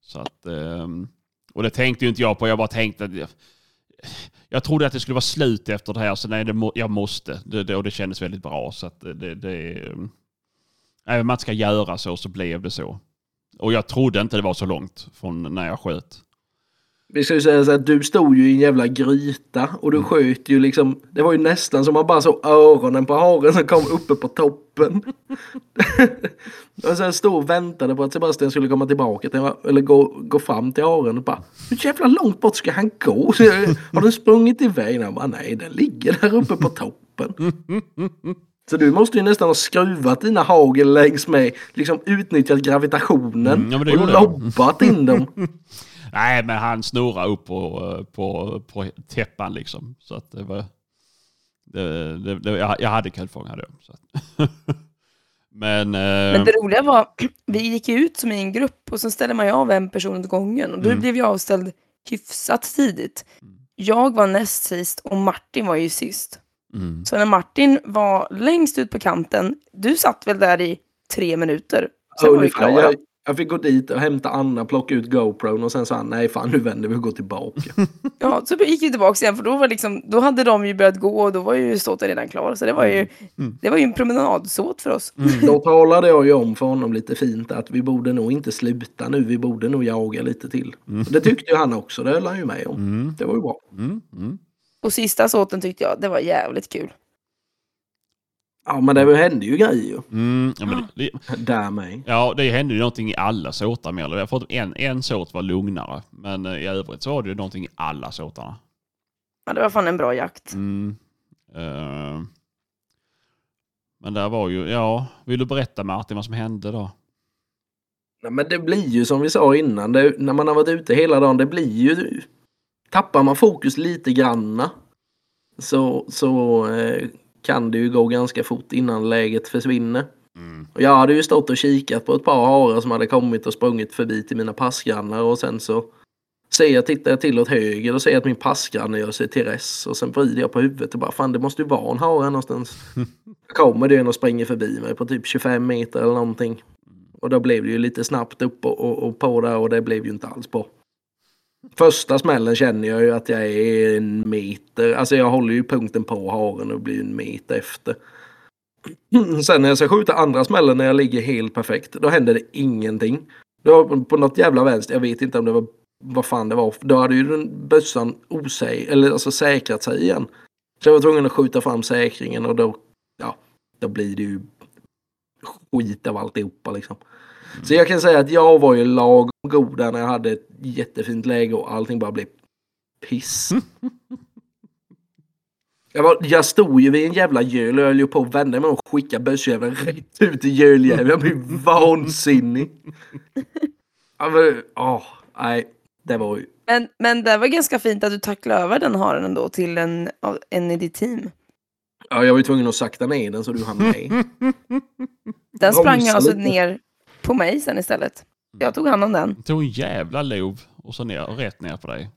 så att, ehm, och det tänkte ju inte jag på. Jag bara tänkte att jag, trodde att det skulle vara slut efter det här. Så nej, det må, jag måste. Det, det, och det kändes väldigt bra. Så att det, det, det mm. Även om man ska göra så så blev det så. Och jag trodde inte det var så långt från när jag sköt. Vi ska ju säga så att du stod ju i en jävla gryta och du sköt ju liksom. Det var ju nästan som man bara såg öronen på haren som kom uppe på toppen. och sen stod och väntade på att Sebastian skulle komma tillbaka till, eller gå, gå fram till haren och bara hur jävla långt bort ska han gå? Så Har den sprungit iväg? Han bara nej den ligger där uppe på toppen. Så du måste ju nästan ha skruvat dina hagel längs med, liksom utnyttjat gravitationen Mm, ja, och lobbat in dem. Nej, men han snurrade upp på, på, på täppan liksom. Så att det var... Det, det, det, jag, jag hade hade jag. Så att. men... Men Eh, det roliga var, vi gick ut som i en grupp och så ställde man ju av en person åt gången. Och då Mm. blev jag avställd hyfsat tidigt. Jag var näst sist och Martin var ju sist. mm. Så när Martin var längst ut på kanten, du satt väl där i tre minuter? Sen var Ungefär. Jag, jag fick gå dit och hämta Anna, plocka ut GoPron och sen sa han nej fan nu vänder vi och går tillbaka. Ja, så gick vi tillbaka igen för då, var liksom, då hade de ju börjat gå och då var ju såten redan klar. Så det var ju, Mm. det var ju en promenadsåt för oss. Då talade jag ju om för honom lite fint att vi borde nog inte sluta nu, vi borde nog jaga lite till. Och det tyckte ju han också, det höll han ju med om. Mm. Det var ju bra. Mm. Mm. Och sista såten tyckte jag, det var jävligt kul. Ja men det hände ju grejer ju. Mm. Ja, men det, det, Där med. ja, det hände ju någonting i alla såtar mer eller mindre. Förutom en, en såt var lugnare. Men eh, i övrigt så var det ju någonting i alla såtarna. Ja, det var fan en bra jakt. Mm. Eh, men där var ju, ja, vill du berätta Martin vad som hände då? Nej, men det blir ju som vi sa innan, det, när man har varit ute hela dagen, det blir ju... Tappar man fokus lite granna så, så eh, kan det ju gå ganska fort innan läget försvinner. Mm. Och jag hade ju stått och kikat på ett par harar som hade kommit och sprungit förbi till mina passgrannar och sen så ser jag, tittar jag till åt höger och ser att min passgranne gör sig till res och sen vrider jag på huvudet och bara fan det måste ju vara en hare någonstans. Kommer det en och springer förbi mig på typ 25 meter eller någonting. Och då blev det ju lite snabbt upp och, och, och på där och det blev ju inte alls bra. Första smällen känner jag ju att jag är en meter, alltså jag håller ju punkten på haren och blir en meter efter. Sen när jag ska skjuta andra smällen när jag ligger helt perfekt, då händer det ingenting. Då på något jävla vänster, jag vet inte om det var vad fan det var, då hade ju den bössan osäg, eller alltså säkrat sig igen. Så jag var tvungen att skjuta fram säkringen och då, ja, då blir det ju skit av alltihopa liksom. Så jag kan säga att jag var ju lagom god där när jag hade ett jättefint läge och allting bara blev piss. Jag, var, jag stod ju vid en jävla göl och jag höll ju på att vända mig och skicka bössjäveln rätt ut i göljäveln. Jag blev vansinnig. Ja, åh, nej, det var ju... Men, men det var ganska fint att du tacklade över den haren ändå till en, en i ditt team. Ja, jag var ju tvungen att sakta ner den så du hann med. Den sprang alltså ner på mig sen istället. Jag tog hand om den. Tog en jävla lov och så ner, rätt ner på dig.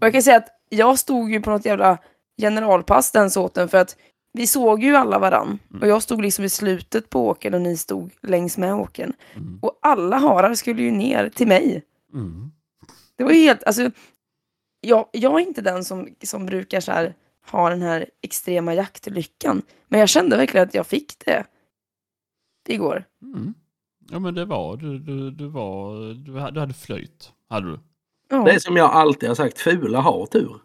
Och jag kan säga att jag stod ju på något jävla generalpass den såten för att vi såg ju alla varann. Och jag stod liksom i slutet på åkern och ni stod längs med åkern. Mm. Och alla harar skulle ju ner till mig. Mm. Det var ju helt, alltså, jag, jag är inte den som, som brukar så här, ha den här extrema jaktlyckan. Men jag kände verkligen att jag fick det igår. Mm. Ja men det var, du, du, du var, du hade, du hade flöjt. Hade du? Ja. Det är som jag alltid har sagt, fula har tur.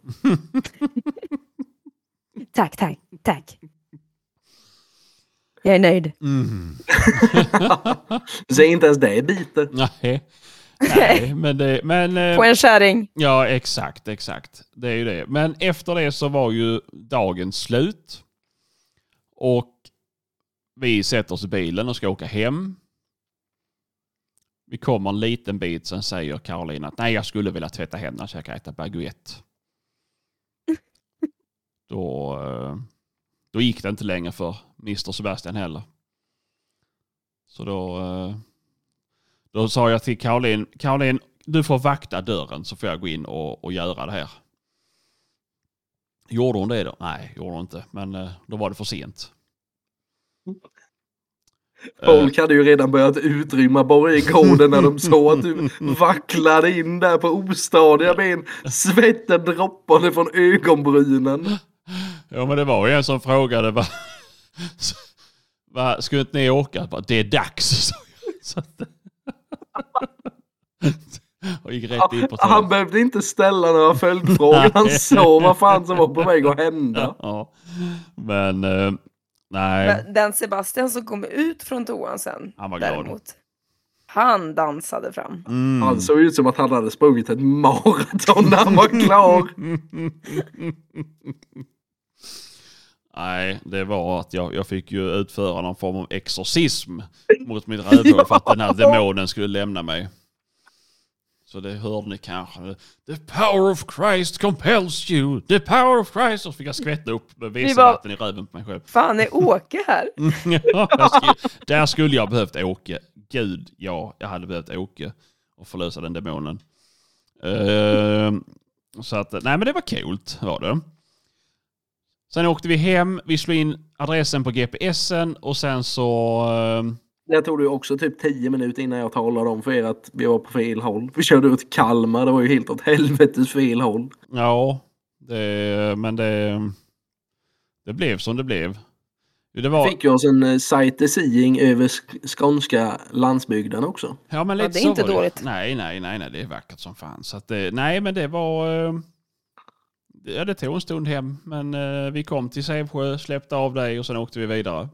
Tack, tack, tack. Jag är nöjd. Mm. Så inte ens det biter. Nej. Nej, men det, men... eh, På en kärring. Ja, exakt, exakt. Det är ju det. Men efter det så var ju dagen slut. Och vi sätter oss i bilen och ska åka hem. Vi kommer en liten bit, sen säger Caroline att nej, jag skulle vilja tvätta händerna så jag kan äta baguette. Då, eh, då gick det inte längre för Mr Sebastian heller. Så då, eh, då sa jag till Caroline, Caroline, du får vakta dörren så får jag gå in och, och göra det här. Gjorde hon det då? Nej, gjorde hon inte. Men eh, då var det för sent. Eh, Folk hade ju redan börjat utrymma borggården när de såg att du vacklade in där på ostadiga ben. Svetten droppade från ögonbrynen. Ja men det var ju en som frågade va, va, skulle inte ni åka? Bara, det är dags. Så att, och gick rätt in på Han behövde inte ställa några följdfrågor. Han såg vad fan som var på väg att hända. Ja. Men eh, nej, Men Den Sebastian som kom ut från toan sen, Han var glad. däremot. Han dansade fram. mm. Han såg ut som att han hade sprungit ett maraton när han var klar. Nej, det var att jag, jag fick ju utföra någon form av exorcism mot mitt rövhål för att den här demonen skulle lämna mig. Så det hörde ni kanske. The power of Christ compels you. The power of Christ. Och så fick jag skvätta upp vätska i röven på mig själv. Fan, är Åke här? Ja, jag skulle, där skulle jag behövt Åke. Gud, ja, jag hade behövt Åke och förlösa den demonen. Ehm, så att, nej men det var coolt var det. Sen åkte vi hem, vi slog in adressen på GPSen och sen så... ehm, Det tog det ju också typ 10 minuter innan jag talade om för er att vi var på fel håll. Vi körde ut Kalmar, det var ju helt åt helvetes fel håll. ja, det, men det... Det blev som det blev. Det var, Fick ju oss en eh, sightseeing över sk- skånska landsbygden också. Ja, men Ja, lite det är inte var det. dåligt. Nej, nej, nej, nej, det är vackert som fan. Så att, det- nej, men det var... eh, Ja, det tog en stund hem, men eh, vi kom till Sävsjö, släppte av dig och sen åkte vi vidare.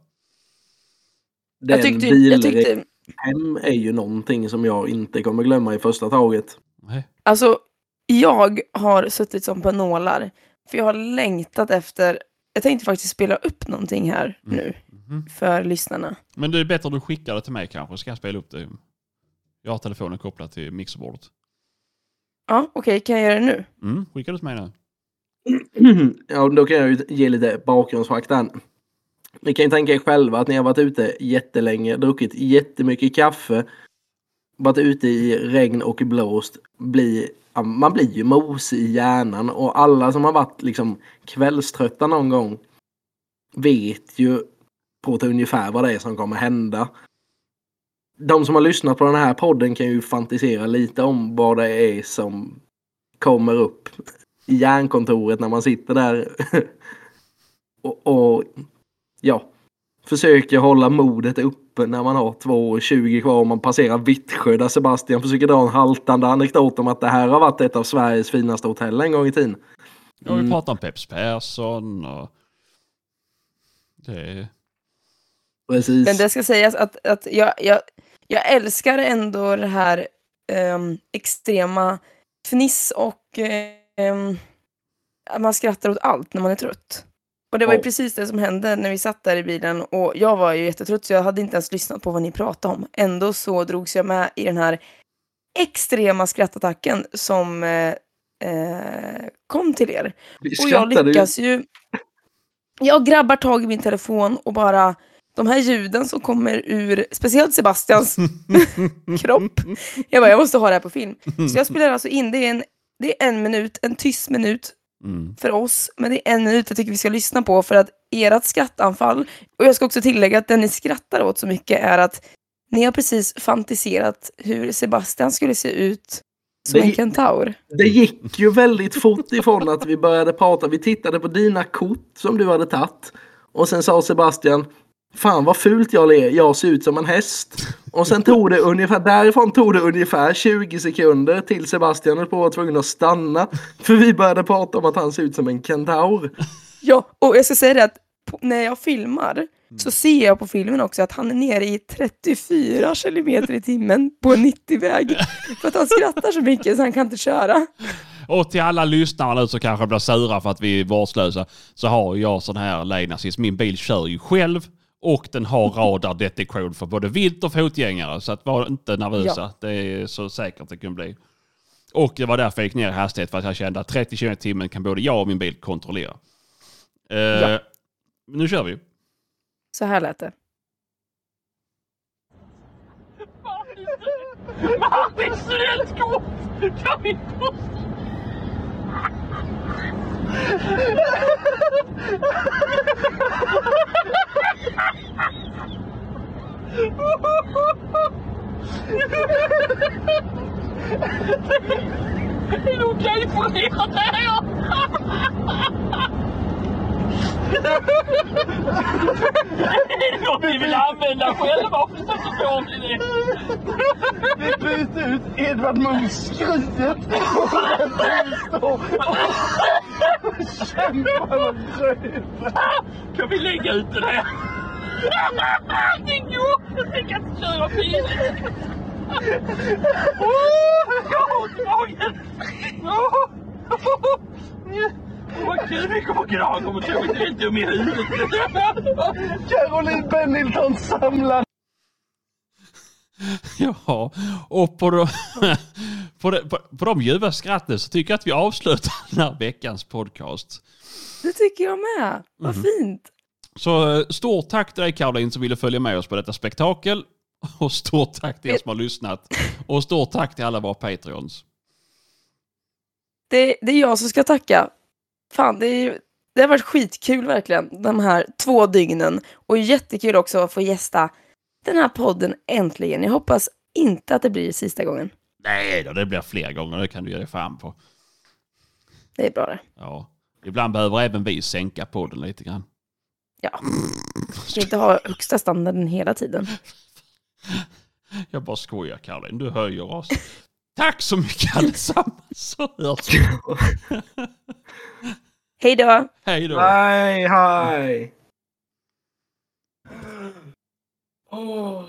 Den Jag tyckte, bilen jag tyckte, hem är ju någonting som jag inte kommer glömma i första taget. Nej. alltså, jag har suttit som på nålar. För jag har längtat efter, jag tänkte faktiskt spela upp någonting här Mm. nu Mhm. för lyssnarna. Men det är bättre att du skickar det till mig kanske, ska jag spela upp det. Jag har telefonen kopplad till mixerbordet. Ja, okej, kan jag göra det nu? Mm, skicka det till mig nu. Ja, då kan jag ju ge lite bakgrundsfakta. Ni kan ju tänka er själva att ni har varit ute jättelänge, druckit jättemycket kaffe, varit ute i regn och blåst, Bli, man blir ju mosig i hjärnan och alla som har varit liksom kvällströtta någon gång vet ju på ett ungefär vad det är som kommer hända. De som har lyssnat på den här podden kan ju fantisera lite om vad det är som kommer upp i hjärnkontoret när man sitter där och, och ja, försöker hålla modet uppe när man har 2.20 kvar och man passerar Vittsjö där Sebastian försöker dra en haltande anekdot om att det här har varit ett av Sveriges finaste hotell en gång i tiden. Ja, vi Mm. pratar om Peps Persson och... Det... Precis. Men det ska sägas att, att jag, jag, jag älskar ändå det här ehm, extrema fniss och ehm, att man skrattar åt allt när man är trött. Och det var ju precis det som hände när vi satt där i bilen och jag var ju jättetrött så jag hade inte ens lyssnat på vad ni pratade om. Ändå så drogs jag med i den här extrema skrattattacken som eh, eh, kom till er. Och jag lyckas ju... Jag grabbar tag i min telefon och bara... De här ljuden som kommer ur, speciellt Sebastians kropp. Jag bara, jag måste ha det här på film. Så jag spelar alltså in, det är en, det är en minut, en tyst minut Mm. för oss. Men det är en minut jag tycker vi ska lyssna på för att ert skrattanfall, och jag ska också tillägga att den ni skrattar åt så mycket är att ni har precis fantiserat hur Sebastian skulle se ut Som en Det- kentaur. Det gick ju väldigt fort ifrån att vi började prata. Vi tittade på dina kort som du hade tagit. Och sen sa Sebastian Fan vad fult jag ler, jag ser ut som en häst. Och sen tog det ungefär, därifrån tog det ungefär 20 sekunder till Sebastian höll på att vara tvungen att stanna. För vi började prata om att han ser ut som en kentaur. Ja, och jag ska säga det att när jag filmar så ser jag på filmen också att han är nere i 34 kilometer i timmen på en 90-väg. För att han skrattar så mycket så han kan inte köra. Och till alla lyssnare nu som kanske blir sura för att vi är vårdslösa så har jag sån här lane assist. Min bil kör ju själv och den har radardetektion för både vilt och fotgängare. Så att var inte nervösa. Ja. Det är så säkert det kan bli. Och det var därför jag gick ner i hastighet för att jag kände att 30 km i timmen kan både jag och min bil kontrollera. Eh, Ja. Nu kör vi. Så här lät det. Martin, studentkort! Kan vi få... Det är okej för er att det är något ni vill använda själva. Varför sätter på mig det? Vi byter ut Edvard Munchs skriet och står och kämpar och kryper. Kan vi lägga ut det där? Det går! Jag kan inte köra bil. Åh, Jag har ont i magen. Vad kul vi kommer kunna ha. Kommer tro att jag är dum i huvudet. Caroline Bennilton samlar Ja, och på, de, på, de, på, på de ljuva skratten så tycker jag att vi avslutar den här veckans podcast. Det tycker jag med. Vad fint. Så eh, stort tack till dig Caroline som ville följa med oss på detta spektakel. Och stort tack till er som har lyssnat. Och stort tack till alla våra Patreons. Det, det är jag som ska tacka. Fan, det, är, ju- det har varit skitkul verkligen, de här två dygnen. Och jättekul också att få gästa den här podden äntligen. Jag hoppas inte att det blir sista gången. Nej då, det blir fler gånger. Det kan du ge dig fan på. Det är bra det. Ja. Ibland behöver även vi sänka podden lite grann. Ja. Ska inte ha högsta standarden hela tiden. Jag bara skojar Caroline, du höjer oss. Tack så mycket allesammans så hörs vi. Hej då! Hej då. Hej, hej! Åh.